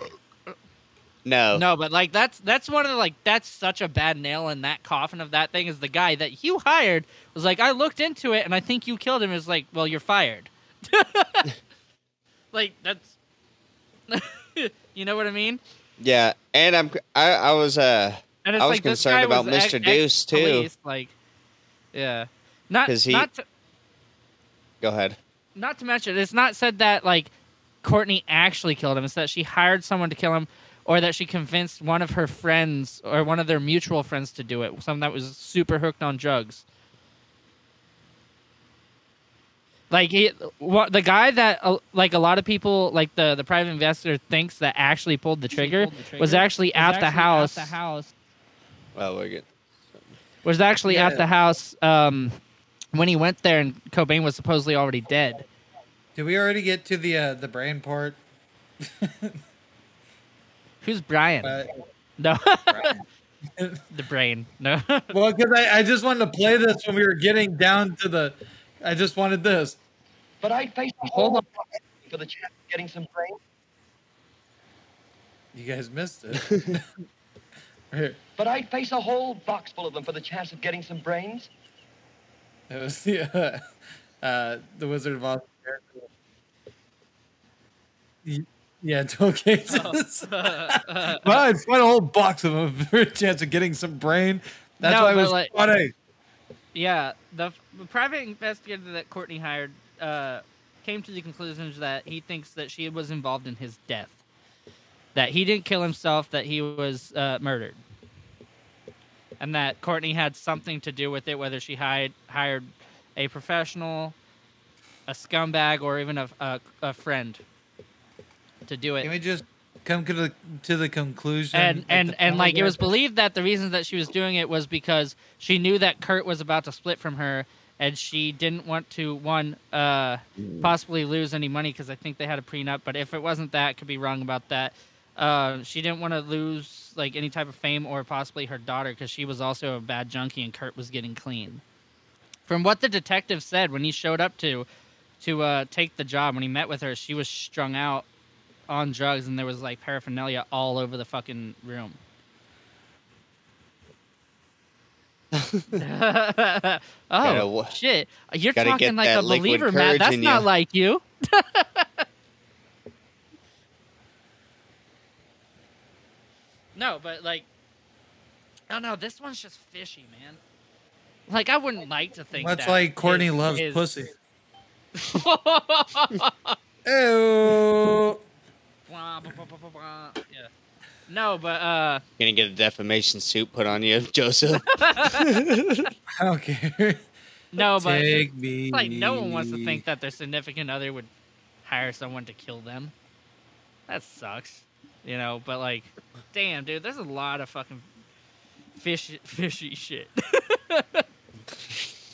No, No, but like that's that's one of the like that's such a bad nail in that coffin of that thing is the guy that you hired was like I looked into it and I think you killed him is like well you're fired. like that's you know what I mean? yeah, and I'm. I, I was. Uh, And I was like concerned about was Mr. ex- Deuce, too. Like, yeah, not 'Cause he- not to, go ahead. not to mention it's not said that like Courtney actually killed him. It's that she hired someone to kill him, or that she convinced one of her friends or one of their mutual friends to do it. Someone that was super hooked on drugs. Like he, what the guy that uh, like a lot of people like the the private investor thinks that actually pulled the trigger, was actually at the house. Oh, we're good. Was actually Yeah. at the house um, when he went there, and Cobain was supposedly already dead. Did we already get to the uh, the brain part? Who's Brian? Uh, no, the brain. No. well, because I, I just wanted to play this when we were getting down to the. I just wanted this. But I face a whole lot for the chance of getting some brains. You guys missed it. Here, But I'd face a whole box full of them for the chance of getting some brains. it was the uh, uh, the Wizard of Oz. Yeah, twelve cases. well, I'd find a whole box of them for a chance of getting some brain. That's No, why it was like- funny. Yeah, the, the private investigator that Courtney hired uh, came to the conclusion that he thinks that she was involved in his death. That he didn't kill himself, that he was uh, murdered. And that Courtney had something to do with it, whether she hired, hired a professional, a scumbag, or even a, a, a friend to do it. Can we just come to the to the conclusion? and and and like it was believed that the reason that she was doing it was because she knew that Kurt was about to split from her and she didn't want to one uh possibly lose any money because I think they had a prenup but if it wasn't that could be wrong about that uh she didn't want to lose like any type of fame or possibly her daughter because she was also a bad junkie and Kurt was getting clean from what the detective said when he showed up to to uh take the job when he met with her she was strung out on drugs and there was like paraphernalia all over the fucking room. oh wa- shit! You're talking like a believer, Matt. That's not ya. like you. no, but like, oh no, this one's just fishy, man. Like I wouldn't like to think That's that like Courtney his- loves his- pussy. Ew. Yeah. No, but uh, Gonna get a defamation suit put on you, Joseph. I don't care. no, but it's, Take me. it's like no one wants to think that their significant other would hire someone to kill them. That sucks, you know. But like, damn, dude, there's a lot of fucking fish, fishy shit.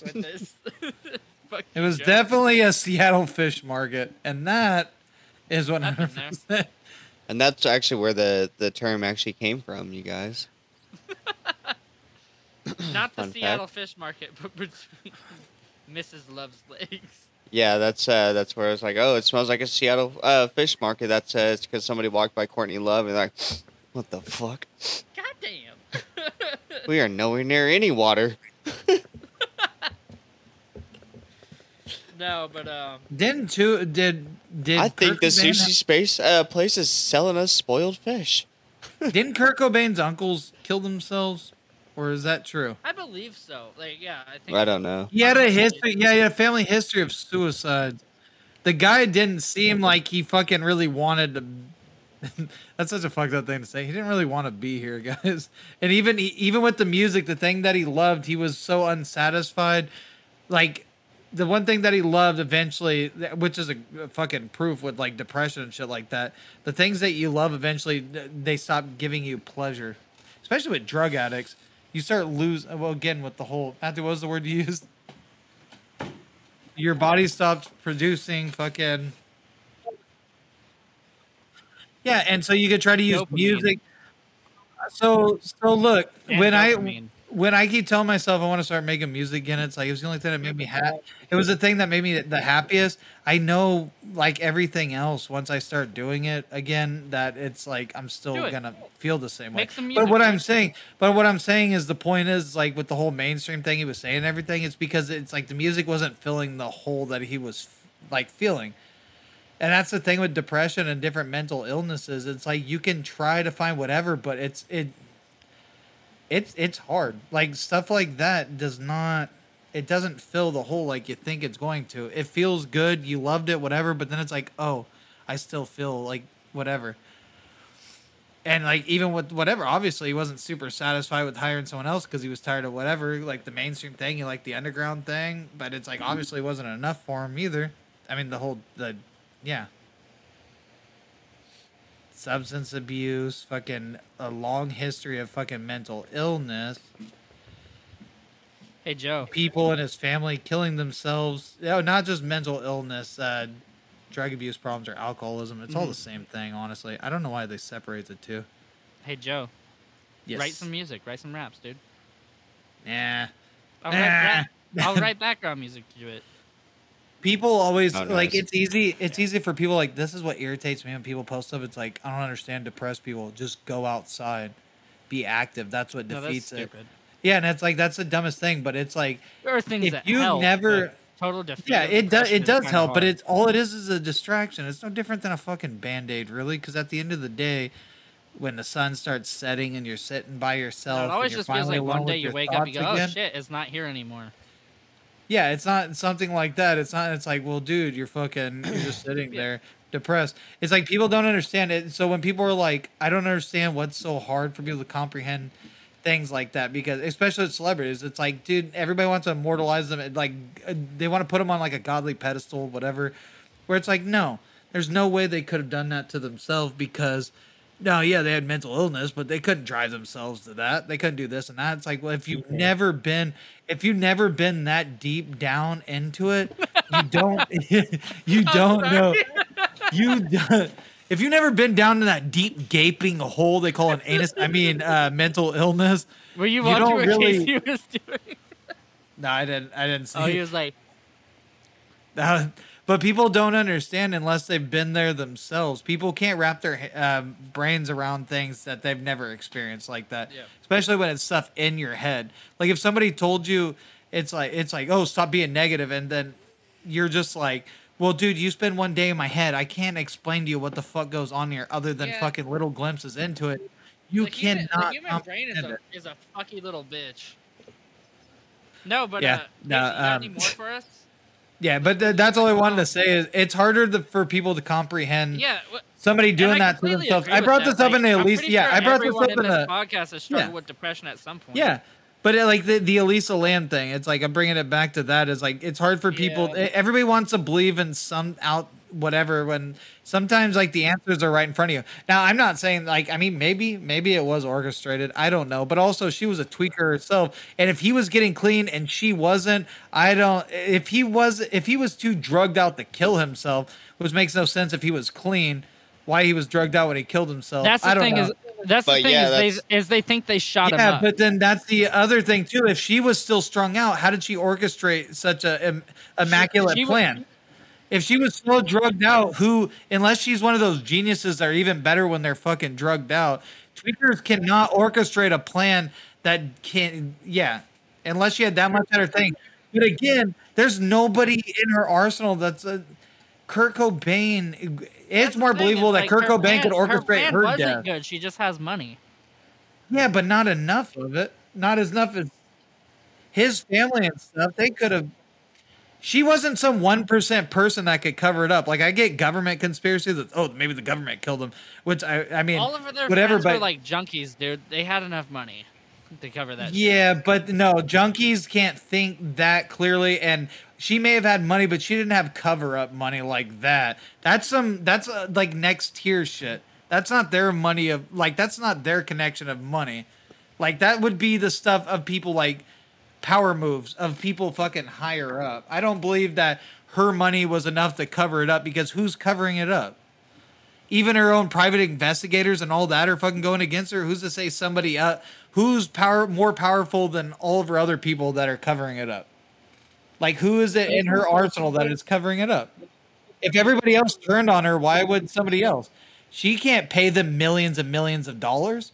With this. It was joke. definitely a Seattle fish market, and that is one hundred percent. and that's actually where the, the term actually came from, you guys. not the Fun Seattle fact. fish market, but between Mrs. Love's legs. Yeah, that's uh, that's where it's like, oh, it smells like a Seattle uh, fish market. That's uh, it's because somebody walked by Courtney Love and they're like, what the fuck? Goddamn. We are nowhere near any water. No, but um, Didn't two did did I think Kurt the Cobain sushi space uh, place is selling us spoiled fish. Didn't Kurt Cobain's uncles kill themselves, or is that true? I believe so. Like, yeah, I think. I don't know. He had a history. Yeah, he had a family history of suicide. The guy didn't seem like he fucking really wanted to. That's such a fucked up thing to say. He didn't really want to be here, guys. And even even with the music, the thing that he loved, he was so unsatisfied. Like the one thing that he loved eventually, which is a fucking proof with like depression and shit like that. The things that you love eventually they stop giving you pleasure, especially with drug addicts. You start lose. Well, again with the whole Matthew, what was the word you used? Your body stops producing fucking. Yeah, and so you could try to use Dopamine. music. So so look And when I dopamine. When I keep telling myself I want to start making music again, it's like it was the only thing that made me happy. It was the thing that made me the happiest. I know, like everything else, once I start doing it again, that it's like I'm still gonna feel the same way. But what I'm saying, but what I'm saying is the point is like with the whole mainstream thing he was saying and everything, it's because it's like the music wasn't filling the hole that he was like feeling. And that's the thing with depression and different mental illnesses. It's like you can try to find whatever, but it's it it's it's hard. Like stuff like that does not it doesn't fill the hole like you think it's going to. It feels good, you loved it, whatever, but then it's like, oh, I still feel like whatever. And like even with whatever, obviously he wasn't super satisfied with hiring someone else because he was tired of whatever, like the mainstream thing, he liked the underground thing, but it's like mm-hmm. obviously wasn't enough for him either. I mean the whole the yeah. Substance abuse, fucking a long history of fucking mental illness, Hey Joe. people in his family killing themselves. No, not just mental illness, uh, drug abuse problems or alcoholism. It's all the same thing, honestly. I don't know why they separate the two. Hey Joe. Yes. Write some music. Write some raps, dude. Nah. I'll Nah. write, I'll write background music to it. People always Oh, like nice. it's easy it's easy for people like this is what irritates me when people post stuff. It's like i don't understand depressed people. Just go outside. Be active. That's what No, that's defeats it. yeah and it's like that's the dumbest thing but it's like There are things If that you help, never- total defeat. yeah it does it does help but it's all it is is a distraction. It's no different than a fucking band-aid really because at the end of the day when the sun starts setting and you're sitting by yourself No, it and always you're just feels like one day you wake up and you thoughts go, oh again, shit, it's not here anymore. Yeah, it's not something like that. It's not. It's like, well, dude, you're fucking. You're just sitting Yeah. there depressed. It's like people don't understand it. So when people are like, I don't understand what's so hard for people to comprehend things like that because, especially with celebrities, it's like, dude, everybody wants to immortalize them. and, Like uh, they want to put them on like a godly pedestal, whatever. Where it's like, no, there's no way they could have done that to themselves because. No, yeah, they had mental illness, but they couldn't drive themselves to that. They couldn't do this and that. It's like, well, if you've never been, if you've never been that deep down into it, you don't, you don't know, you don't. If you've never been down to that deep gaping hole they call an anus, I mean, uh, mental illness. Were you You watching what really- Casey was doing? No, I didn't. I didn't see. Oh, he was like, Uh, but people don't understand unless they've been there themselves. People can't wrap their um, brains around things that they've never experienced like that. Yeah. Especially when it's stuff in your head. Like if somebody told you, it's like it's like oh stop being negative, and then you're just like. Well, dude, you spend one day in my head. I can't explain to you what the fuck goes on here other than Yeah. fucking little glimpses into it. You the human, cannot. the human brain is a, it. is a fucky little bitch. No, but Yeah, uh, no, Casey, you got um, any more for us? Yeah, but th- that's all I wanted to oh. say is it's harder to, for people to comprehend Yeah, wh- somebody doing that to themselves. I brought that. this up in Like, the I'm Elise. Yeah, sure I brought this up in in the. podcast has struggled Yeah. with depression at some point. Yeah, but it, like the the Elisa Lam thing, it's like I'm bringing it back to that. Is like it's hard for people. Yeah. Everybody wants to believe in some out whatever when sometimes like the answers are right in front of you. Now I'm not saying like I mean maybe maybe it was orchestrated. I don't know, but also she was a tweaker herself. And if he was getting clean and she wasn't, I don't. If he was if he was too drugged out to kill himself, which makes no sense if he was clean. Why he was drugged out when he killed himself? That's I the don't thing know. is that's the thing yeah, is, they, is they think they shot him Yeah, up. but then that's the other thing too. If she was still strung out, how did she orchestrate such a im- immaculate she wa- plan? If she was so drugged out, who, unless she's one of those geniuses that are even better when they're fucking drugged out, tweakers cannot orchestrate a plan that can, yeah, unless she had that much at her thing. But again, there's nobody in her arsenal that's a Kurt Cobain. It's That's more believable it's that like Kurt her Cobain could plan- her orchestrate plan her, wasn't death. good. She just has money. Yeah, but not enough of it. Not as enough as his family and stuff. They could have. She wasn't some one percent person that could cover it up. Like I get government conspiracy that oh maybe the government killed him, which I I mean All of their whatever, friends were like junkies, dude. They had enough money to cover that. shit. yeah, but no junkies can't think that clearly. And she may have had money, but she didn't have cover up money like that. That's some that's uh, like next tier shit. That's not their money of like that's not their connection of money. Like that would be the stuff of people like power moves of people fucking higher up. I don't believe that her money was enough to cover it up because who's covering it up? Even her own private investigators and all that are fucking going against her. Who's to say somebody uh who's power more powerful than all of her other people that are covering it up? Like who is it in her arsenal that is covering it up? If everybody else turned on her, why would somebody else? She can't pay them millions and millions of dollars.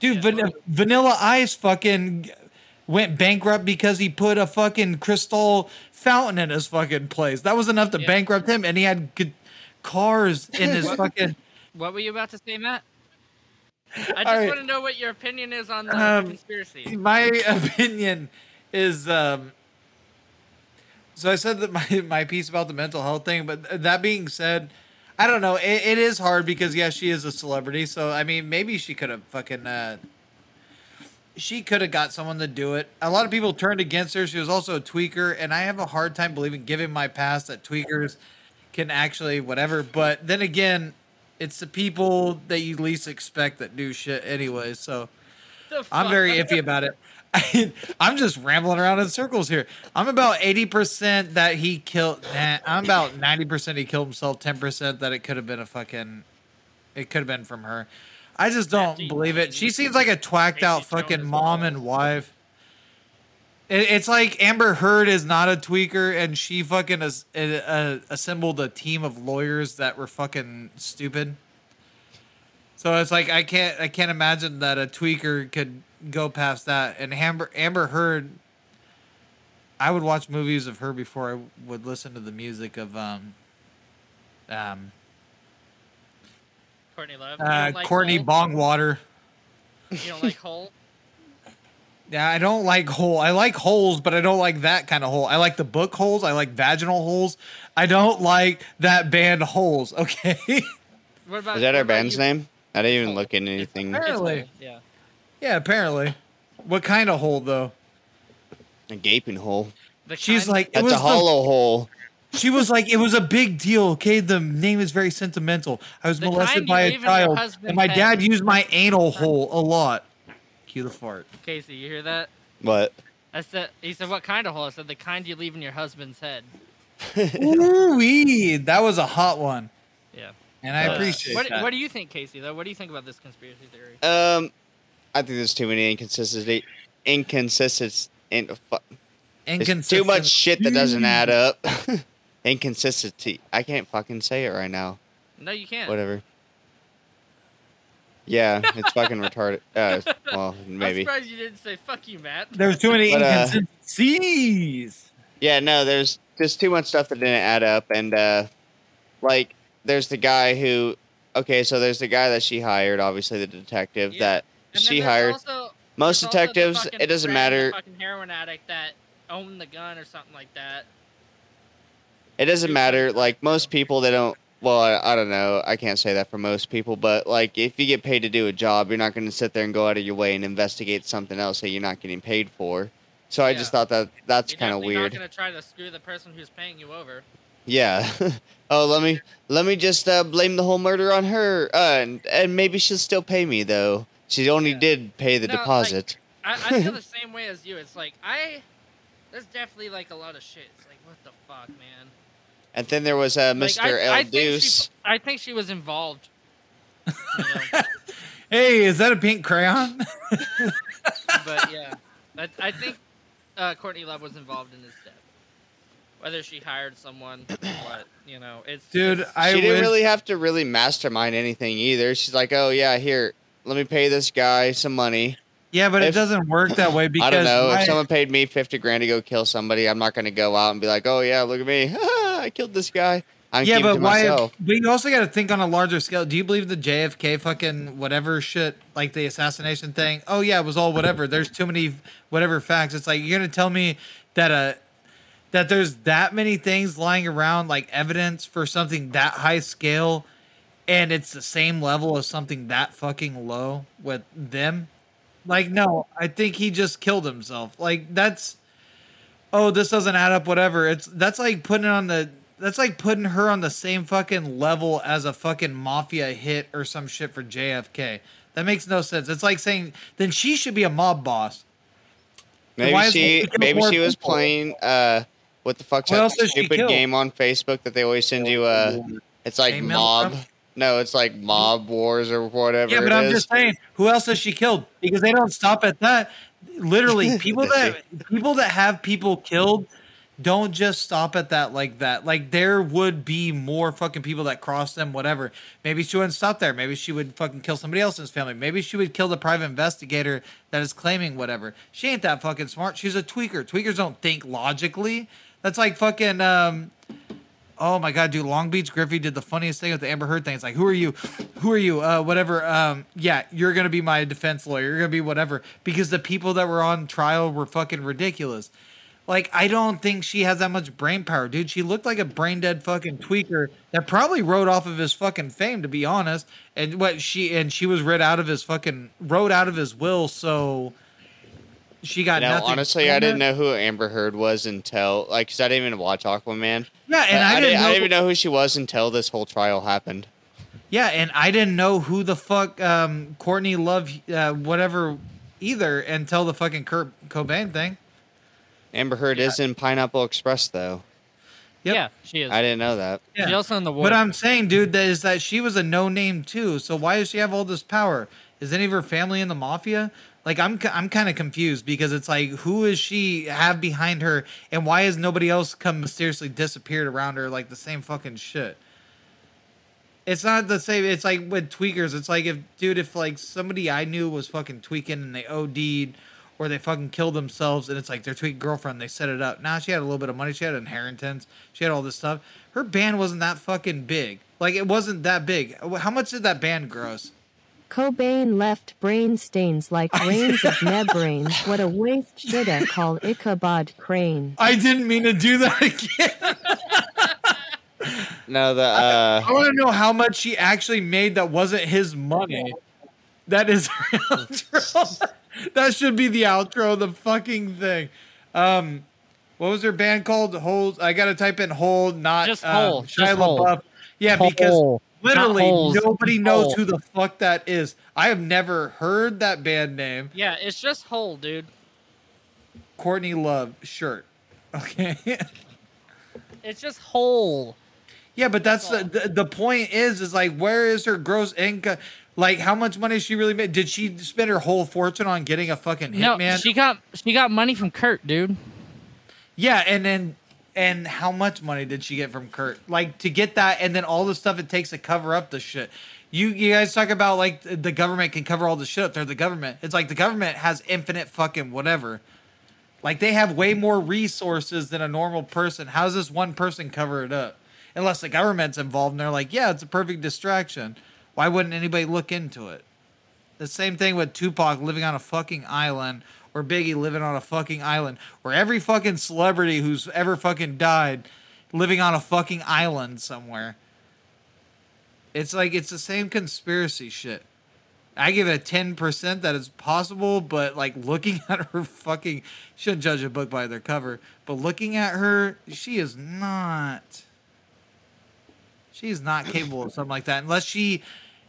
Dude, Van- Vanilla Ice fucking went bankrupt because he put a fucking crystal fountain in his fucking place. That was enough to Yeah. bankrupt him, and he had good cars in his fucking. What were you about to say, Matt? I just right. want to know what your opinion is on the Um, conspiracy. My opinion is. um So I said that my my piece about the mental health thing, but that being said, I don't know. It, it is hard because yeah, she is a celebrity. So I mean, maybe she could have fucking. uh she could have got someone to do it. A lot of people turned against her. She was also a tweaker, and I have a hard time believing, given my past, that tweakers can actually whatever. But then again, it's the people that you least expect that do shit anyway. So I'm very iffy about it. I'm just rambling around in circles here. I'm about 80% that he killed. Nah, I'm about 90% he killed himself. 10% that it could have been a fucking. It could have been from her. I just don't believe it. She seems like a twacked out fucking mom and wife. It, it's like Amber Heard is not a tweaker, and she fucking uh, assembled a team of lawyers that were fucking stupid. So it's like I can't I can't imagine that a tweaker could go past that. And Amber Amber Heard, I would watch movies of her before I would listen to the music of um um Courtney Love. You uh, like Courtney Hole? Bongwater. You don't like Hole? Yeah, I don't like hole. I like holes, but I don't like that kind of hole. I like the book holes. I like vaginal holes. I don't like that band holes. Okay. What about, Is that what our about band's you? name? I didn't even look into anything. It's Apparently. Yeah. yeah, apparently. What kind of hole though? A gaping hole. She's kind- like it That's was a the- hollow hole. She was like, it was a big deal. Okay, the name is very sentimental. I was The molested by a leave in your child, and my dad used my anal hole a lot. Cue the fart. Casey, you hear that? What? I said. He said, "What kind of hole?" I said, "The kind you leave in your husband's head." Ooh, wee, that was a hot one, Yeah. and I Uh, appreciate What, that. what do you think, Casey? Though, what do you think about this conspiracy theory? Um, I think there's too many inconsistency, inconsistency, in, fu- there's too much shit that doesn't add up. Inconsistency. I can't fucking say it right now. No, you can't. Whatever. Yeah, it's fucking retarded. Uh, well, I'm maybe. surprised you didn't say "fuck you, Matt." There's too many But, uh, inconsistencies. Yeah, no, there's just too much stuff that didn't add up, and uh, like there's the guy who, okay, so there's the guy that she hired, obviously the detective Yeah. that And she hired. Also, Most there's the detectives, it doesn't matter. Fucking heroin addict that owned the gun or something like that. It doesn't matter. Like most people, they don't. Well, I, I don't know. I can't say that for most people, but like if you get paid to do a job, you're not going to sit there and go out of your way and investigate something else that you're not getting paid for. So I just thought that that's kind of weird. Not gonna try to screw the person who's paying you over. Yeah. oh, let me let me just uh, blame the whole murder on her, uh, and and maybe she'll still pay me though. She only Yeah. did pay the No, like- deposit. I, I feel the same way as you. It's like I, there's definitely like a lot of shit. It's like what the fuck, man. And then there was uh, Like, Mr. I, El I think she- Deuce. I think she was involved. You know, Hey, is that a pink crayon? but yeah, I, I think uh, Courtney Love was involved in his death. whether she hired someone, what you know, it's Dude, it's- I she didn't wish- really have to really mastermind anything either. She's like, oh yeah, here, let me pay this guy some money. Yeah, but it doesn't work that way because I don't know. my- if someone paid me fifty grand to go kill somebody, I'm not going to go out and be like, oh yeah, look at me, I killed this guy. I'm yeah, but why? myself. But you also got to think on a larger scale. Do you believe the JFK fucking whatever shit, like the assassination thing? Oh yeah, it was all whatever. There's too many whatever facts. It's like you're gonna tell me that uh that there's that many things lying around like evidence for something that high scale, and it's the same level as something that fucking low with them. Like no, I think he just killed himself. Like that's oh, this doesn't add up, whatever. It's that's like putting it on the that's like putting her on the same fucking level as a fucking mafia hit or some shit for JFK. That makes no sense. It's like saying then she should be a mob boss. Maybe she maybe she was people? playing uh what the fuck's What that else does she stupid game on Facebook that they always send you uh it's like mob no, it's like mob wars or whatever. Yeah, but I'm is. just saying, who else has she killed? Because they don't stop at that. Literally, people that people that have people killed don't just stop at that like that. Like there would be more fucking people that cross them, whatever. Maybe she wouldn't stop there. Maybe she would fucking kill somebody else in his family. Maybe she would kill the private investigator that is claiming whatever. She ain't that fucking smart. She's a tweaker. Tweakers don't think logically. That's like fucking um Oh my god, dude! Long Beach Griffy did the funniest thing with the Amber Heard thing. It's like, who are you? Who are you? Uh, whatever. Um, yeah, you're gonna be my defense lawyer. You're gonna be whatever because the people that were on trial were fucking ridiculous. Like, I don't think she has that much brain power, dude. She looked like a brain dead fucking tweaker that probably wrote off of his fucking fame, to be honest. And what she and she was read out of his fucking wrote out of his will, so she got No, nothing. honestly, I didn't know who Amber Heard was until like cuz I didn't even watch Aquaman. Yeah, and I, I, didn't didn't, know. I didn't even know who she was until this whole trial happened. Yeah, and I didn't know who the fuck um, Courtney Love, uh, whatever, either until the fucking Kurt Cobain thing. Amber Heard is in Pineapple Express though. Yep. yeah, she is. I didn't know that. Yeah. She also in the war. But I'm saying, dude, that is that she was a no name too. So why does she have all this power? Is any of her family in the mafia? Like I'm, I'm kind of confused because it's like, who is she have behind her, and why has nobody else come mysteriously disappeared around her like the same fucking shit? It's not the same. It's like with tweakers. It's like if, dude, if like somebody I knew was fucking tweaking and they OD'd or they fucking killed themselves and it's like their tweak girlfriend, they set it up. Now she had a little bit of money. She had inheritance. She had all this stuff. Her band wasn't that fucking big. Like it wasn't that big. How much did that band gross? Cobain left brain stains like rains of nebrains. What a waste shoulda call Ichabod Crane. I didn't mean to do that again. No, the uh I want to know how much he actually made that wasn't his money. That is her outro. that should be the outro of the fucking thing. Um, what was her band called? Hold. I gotta type in hold, not Just um, Shia just Hole. LaBeouf. Yeah, because Hole. Literally nobody knows Hole. who the fuck that is. I have never heard that band name. yeah, it's just Hole, dude. Courtney Love shirt. Okay. It's just Hole. Yeah, but that's the, the the point is is like where is her gross income? Like how much money she really made? Did she spend her whole fortune on getting a fucking No, hitman? she got she got money from Kurt, dude. yeah, and then and how much money did she get from Kurt? Like to get that, and then all the stuff it takes to cover up the shit. You you guys talk about like the government can cover all the shit up. They're the government. It's like the government has infinite fucking whatever. Like they have way more resources than a normal person. How does this one person cover it up? Unless the government's involved and they're like, yeah, it's a perfect distraction. Why wouldn't anybody look into it? The same thing with Tupac living on a fucking island or Biggie living on a fucking island or every fucking celebrity who's ever fucking died living on a fucking island somewhere. It's like it's the same conspiracy shit. I give it a ten percent that it's possible, but like looking at her fucking shouldn't judge a book by their cover, but looking at her, she is not she's not capable of something like that unless she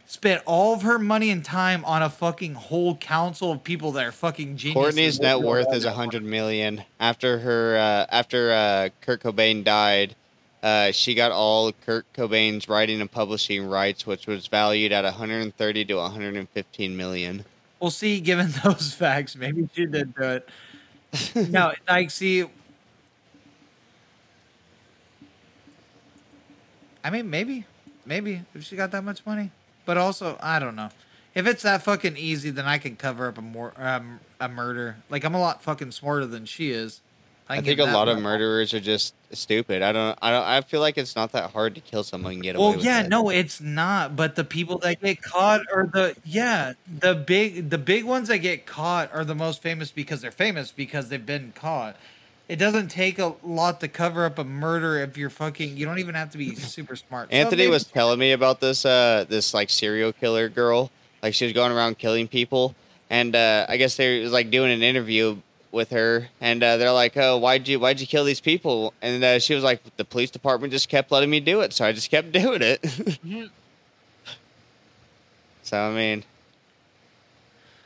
spent all of her money and time on a fucking whole council of people that are fucking geniuses. Courtney's net worth is a hundred million. After her, uh, after uh, Kurt Cobain died, uh, she got all Kurt Cobain's writing and publishing rights, which was valued at 130 to 115 million. We'll see. Given those facts, maybe she did do it. no, like, see, I mean, maybe, maybe if she got that much money, but also I don't know. If it's that fucking easy, then I can cover up a more um, a murder. Like I'm a lot fucking smarter than she is. I, can think a lot of murderers are just stupid. I don't. I don't. I feel like it's not that hard to kill someone and get away Well, yeah, no, it's not. But the people that get caught are the yeah, the big the big ones that get caught are the most famous because they're famous because they've been caught. It doesn't take a lot to cover up a murder if you're fucking. You don't even have to be super smart. Anthony maybe- was telling me about this uh this like serial killer girl. Like she was going around killing people, and uh I guess they was like doing an interview with her, and uh, they're like, "Oh, why'd you why'd you kill these people?" And uh, she was like, "The police department just kept letting me do it, so I just kept doing it." So I mean,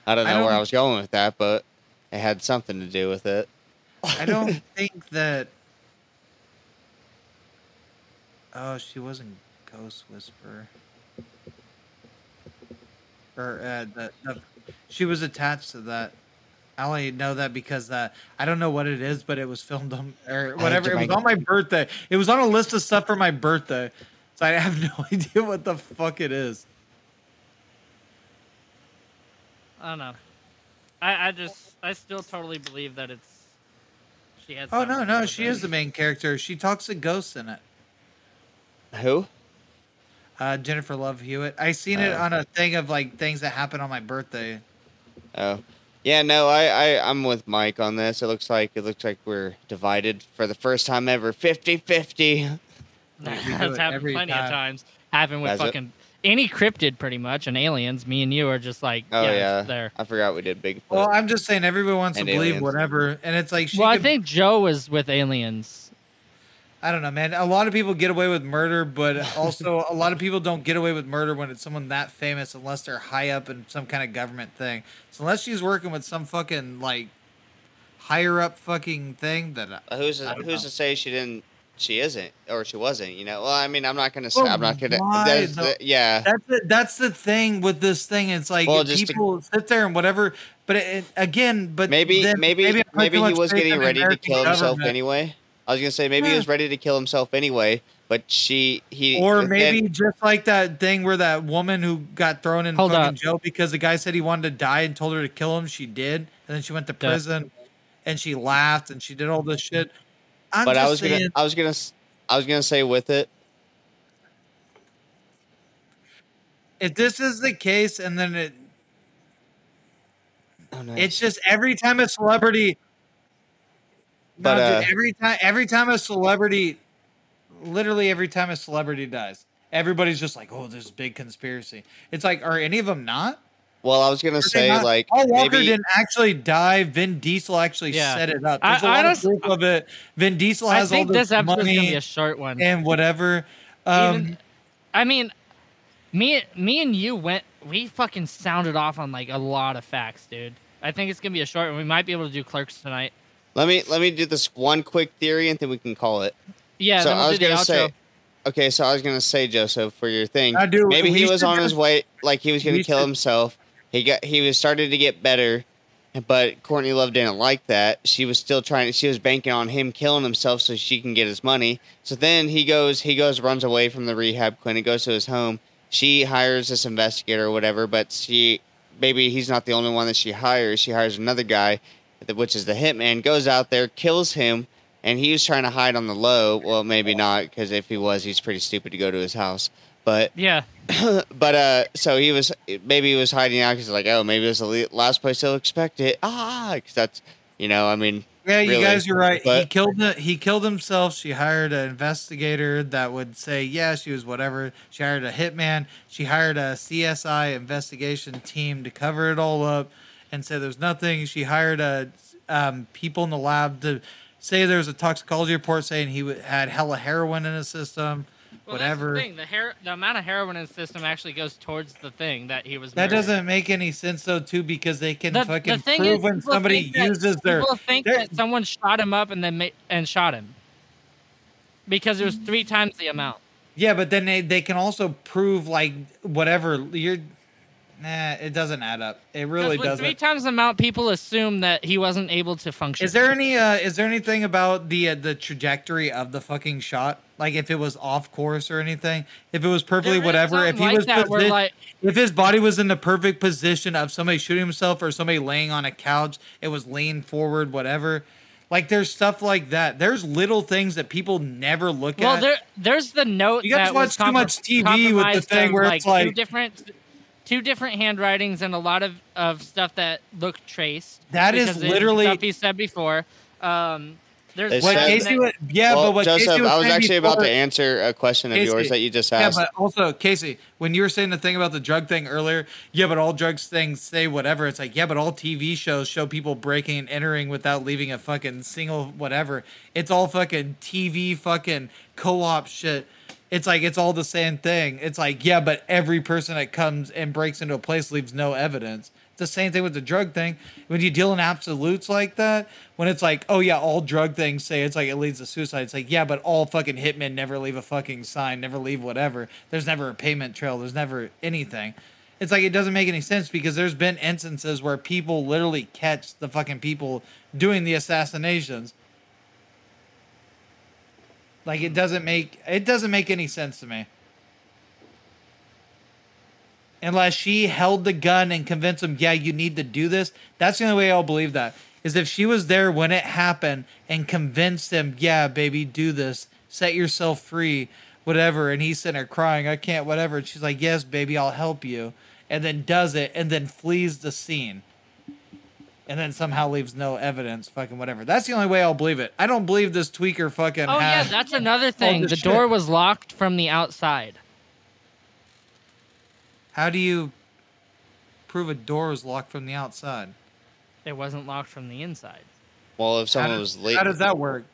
I don't know where I don't- was going with that, but it had something to do with it. I don't think that. Oh, she wasn't Ghost Whisperer. Or uh, the, the she was attached to that. I only know that because uh, I don't know what it is, but it was filmed on or whatever. It was on my birthday. It was on a list of stuff for my birthday, so I have no idea what the fuck it is. I don't know. I, I just I still totally believe that it's she has. Oh no, something to do no, she is the main character. She talks to ghosts in it. Who? Uh, Jennifer Love Hewitt. I seen it Oh. on a thing of like things that happen on my birthday. Oh, yeah. No, I, I I'm with Mike on this. It looks like it looks like we're divided for the first time ever, 50-50. That's happened every plenty of times. Happened with Has it? Fucking any cryptid, pretty much, and aliens. Me and you are just like, Oh yeah, yeah, there. I forgot we did Bigfoot. Well, I'm just saying everyone wants to believe aliens. whatever, and it's like she Well, I think Joe was with aliens. I don't know, man. A lot of people get away with murder, but also a lot of people don't get away with murder when it's someone that famous unless they're high up in some kind of government thing. So unless she's working with some fucking like higher up fucking thing that I- who's to, who's know. to say she didn't? She isn't, or she wasn't. You know. Well, I mean, I'm not gonna say. Well, I'm not gonna. why, the, yeah. that's the, that's the thing with this thing. It's like Well, just to- people sit there and whatever, but it, it- again, but Maybe then maybe I maybe, he was getting ready to kill himself government. anyway. I was gonna say maybe he was ready to kill himself anyway, but she he Or then- maybe just like that thing where that woman who got thrown in Hold fucking up. jail because the guy said he wanted to die and told her to kill him. She did, and then she went to Yeah. prison, and she laughed and she did all this shit. I'm but I was saying, gonna I was gonna I was gonna say with it. if this is the case, and then it, Oh, no, it's just every time a celebrity, But, no, dude, uh, every time, every time a celebrity, literally every time a celebrity dies, everybody's just like, "Oh, there's a big conspiracy." It's like, are any of them not? Well, I was gonna Are say not? like Paul Walker maybe didn't actually die. Vin Diesel actually Yeah. set it up. There's a I lot honest- of proof of it. Vin Diesel I has all think this, this episode's gonna be money a short one. and whatever. Um, Even- I mean, me, me and you went. We fucking sounded off on like a lot of facts, dude. I think it's gonna be a short one. We might be able to do clerks tonight. let me let me do this one quick theory and then we can call it. Yeah. so then we'll I was do gonna outro. say, okay, so I was gonna say, Joseph, for your thing, I do- maybe he was should on his way, like he was gonna kill should- himself. He got he was starting to get better, but Courtney Love didn't like that. She was still trying. She was banking on him killing himself so she can get his money. So then he goes, he goes, runs away from the rehab clinic, goes to his home. She hires this investigator or whatever, but she maybe he's not the only one that she hires. She hires another guy, which is the hitman. Goes out there, kills him, and he was trying to hide on the low. Well, maybe not, because if he was, he's pretty stupid to go to his house. But Yeah. but uh, so he was maybe he was hiding out because like, oh, maybe it was the last place he'll expect it. Ah, because that's you know, I mean, yeah, you guys, you're right. he killed the, he killed himself. She hired an investigator that would say, yeah, she was whatever. She hired a hitman. She hired a CSI investigation team to cover it all up and say there's nothing. She hired a um, people in the lab to say there's a toxicology report saying he w- had hella heroin in his system. Well, whatever. The, thing. the, her- the amount of heroin in his system actually goes towards the thing that he was. That murdering. doesn't make any sense though, too, because they can The- the fucking thing prove is, when somebody think that- uses their. People think their- that someone shot him up and then ma- and shot him because it was three times the amount. Yeah, but then they, they can also prove like whatever you're. Nah, it doesn't add up. It really with doesn't. three times the amount, people assume that he wasn't able to function. Is there any uh is there anything about the uh, the trajectory of the fucking shot? Like if it was off course or anything? If it was perfectly There whatever, if he like was posi- like- if his body was in the perfect position of somebody shooting himself or somebody laying on a couch, it was leaned forward, whatever. Like there's stuff like that. There's little things that people never look Well, at. Well, there, there's the note You guys watch too much TV with the thing where like, it's like- two different, two different handwritings and a lot of, of stuff that look traced. That is literally- stuff he said before. Um, there's They what said- Casey was, yeah, well, but what Joseph, Casey was I was saying actually about to answer a question of Casey, yours that you just asked. Yeah, but also Casey, when you were saying the thing about the drug thing earlier, yeah, but all drugs things say whatever. It's like yeah, but all TV shows show people breaking and entering without leaving a fucking single whatever. It's all fucking TV fucking co-op shit. It's like it's all the same thing. It's like yeah, but every person that comes and breaks into a place leaves no evidence. It's the same thing with the drug thing. When you deal in absolutes like that, when it's like, oh yeah, all drug things say it's like it leads to suicide. It's like, yeah, but all fucking hitmen never leave a fucking sign, never leave whatever. There's never a payment trail. There's never anything. It's like it doesn't make any sense because there's been instances where people literally catch the fucking people doing the assassinations. Like it doesn't make it doesn't make any sense to me. Unless she held the gun and convinced him, yeah, you need to do this. That's the only way I'll believe that. Is if she was there when it happened and convinced him, yeah, baby, do this. Set yourself free, whatever. And he's sitting there crying, I can't, whatever. And she's like, yes, baby, I'll help you. And then does it and then flees the scene. And then somehow leaves no evidence, fucking whatever. That's the only way I'll believe it. I don't believe this tweaker fucking. Oh yeah, that's another thing. The shit. door was locked from the outside. How do you prove a door was locked from the outside? It wasn't locked from the inside. well, if someone does- was late, How does that work?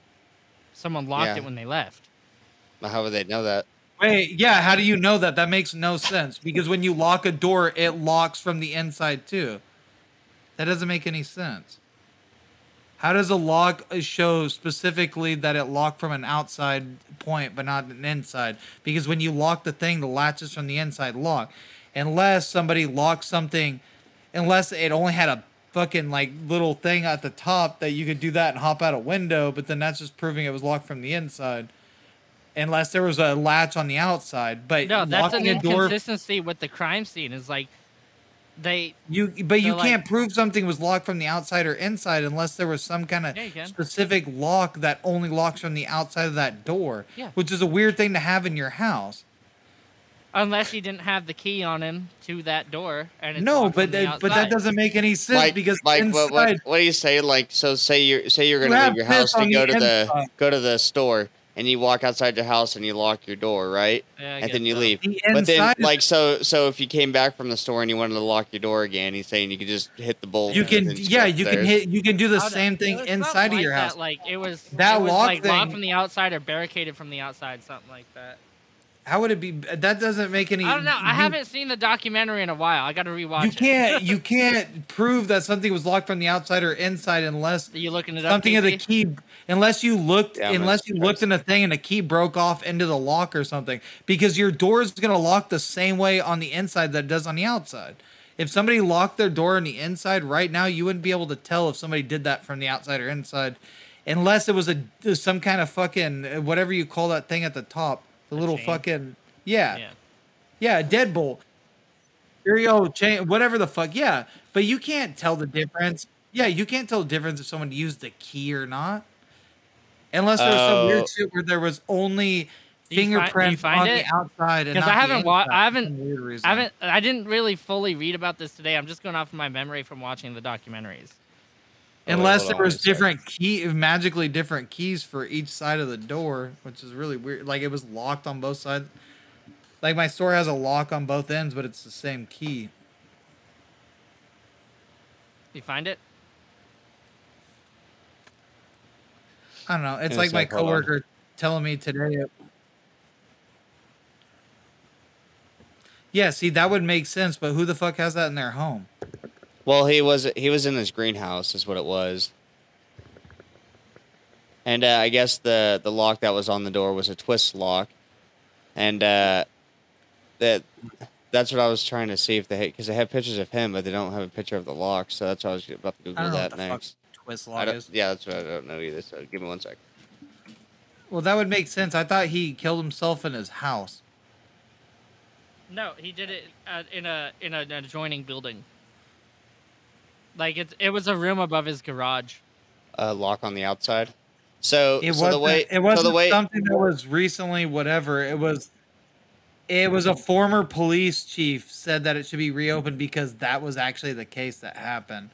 Someone locked Yeah. it when they left. how would they know that? Wait, yeah, how do you know that? That makes no sense because when you lock a door, it locks from the inside too. That doesn't make any sense. How does a lock show specifically that it locked from an outside point but not an inside? Because when you lock the thing, the latches from the inside lock. Unless somebody locked something, unless it only had a fucking like little thing at the top that you could do that and hop out a window, but then that's just proving it was locked from the inside unless there was a latch on the outside. But No, that's an inconsistency with the crime scene. Is like they you but you like- can't prove something was locked from the outside or inside unless there was some kind of Yeah, specific lock that only locks from the outside of that door. Yeah. which is a weird thing to have in your house. unless he didn't have the key on him to that door. And it's no, but that, but that doesn't make any sense Like, because like inside. what, what? What do you say? Like, so say you're say you're gonna have leave your house to go the to the go to the store, and you walk outside your house and you lock your door, right? Yeah, and then you so. leave. The But then, like, so so if you came back from the store and you wanted to lock your door again, he's saying you could just hit the bolt. you can yeah go you can hit you can do the How'd- same it thing was something inside of like your that, house. Like it was That it was, lock like locked from the outside or barricaded from the outside, something like that. How would it be? That doesn't make any. I don't know. I you- haven't seen the documentary in a while. I got to rewatch You can't you can't prove that something was locked from the outside or inside unless Are you looking it up? something of the key unless you looked Yeah, I'm unless you looked in a thing and the key broke off into the lock or something because your door is going to lock the same way on the inside that it does on the outside. If somebody locked their door on the inside right now, you wouldn't be able to tell if somebody did that from the outside or inside unless it was a some kind of fucking whatever you call that thing at the top, the little chain? fucking yeah. Yeah. Yeah, deadbolt. Stereo chain, whatever the fuck. Yeah, but you can't tell the difference. Yeah, you can't tell the difference if someone used the key or not, unless there was some Oh. weird shit where there was only Do you fi- do you fingerprints on it? the outside. and 'Cause not I haven't watched, I haven't- some weird reason. I haven't. I didn't really fully read about this today. I'm just going off of my memory from watching the documentaries. Oh, Unless there was different key, magically different keys for each side of the door, which is really weird. Like it was locked on both sides. Like my store has a lock on both ends, but it's the same key. You find it? I don't know. It's In like my sec, hold coworker telling me today. Yeah, see, that would make sense, but who the fuck has that in their home? Well, he was he was in his greenhouse, is what it was. And uh, I guess the the lock that was on the door was a twist lock, and uh, that That's what I was trying to see if they had, because they have pictures of him, but they don't have a picture of the lock. So that's what I was about to I Google don't know that what the next. fuck twist lock is. yeah, that's what I don't know either. So give me one sec. Well, that would make sense. I thought he killed himself in his house. No, he did it uh, in a in an adjoining building. Like it, it was a room above his garage. A lock on the outside. So, It so wasn't. the way it wasn't so the way something that was recently whatever. It was. It was a former police chief said that it should be reopened because that was actually the case that happened.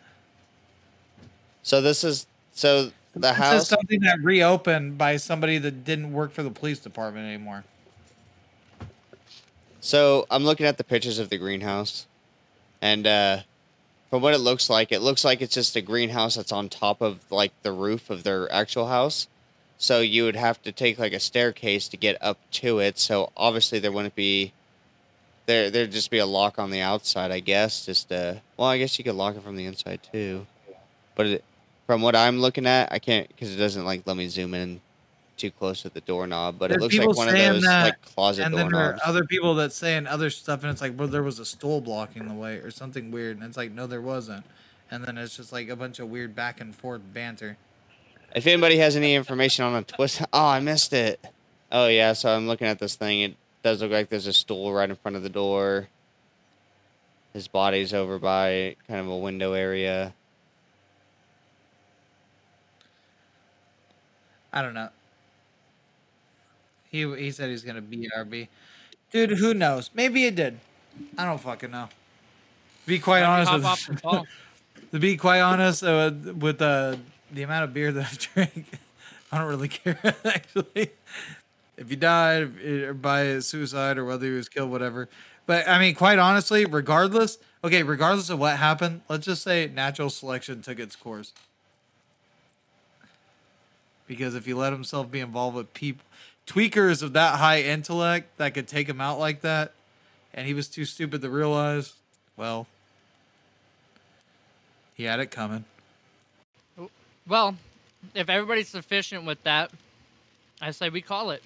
so this is so the house This is something that reopened by somebody that didn't work for the police department anymore. So I'm looking at the pictures of the greenhouse, and uh, from what it looks like, it looks like it's just a greenhouse that's on top of like the roof of their actual house. So you would have to take like a staircase to get up to it. So obviously there wouldn't be there. There'd just be a lock on the outside, I guess. Just uh, well, I guess you could lock it from the inside too. But it, from what I'm looking at, I can't because it doesn't like let me zoom in too close to the doorknob. But There's it looks like one of those that, like closet and then there are other people that saying other stuff, and it's like, well, there was a stool blocking the way, or something weird, and it's like, no, there wasn't. And then it's just like a bunch of weird back and forth banter. If anybody has any information on a twist, oh, I missed it. Oh yeah, so I'm looking at this thing. It does look like there's a stool right in front of the door. His body's over by kind of a window area. I don't know. He he said he's gonna BRB. Dude, who knows? Maybe it did. I don't fucking know. To be quite honest, with, to be quite honest, uh, with uh, the amount of beer that I drank, I don't really care actually. If he died or by suicide or whether he was killed, whatever. But I mean, quite honestly, regardless, okay, regardless of what happened, let's just say natural selection took its course. Because if he let himself be involved with people, tweakers of that high intellect that could take him out like that, and he was too stupid to realize, well, he had it coming. Well, if everybody's sufficient with that, I say we call it.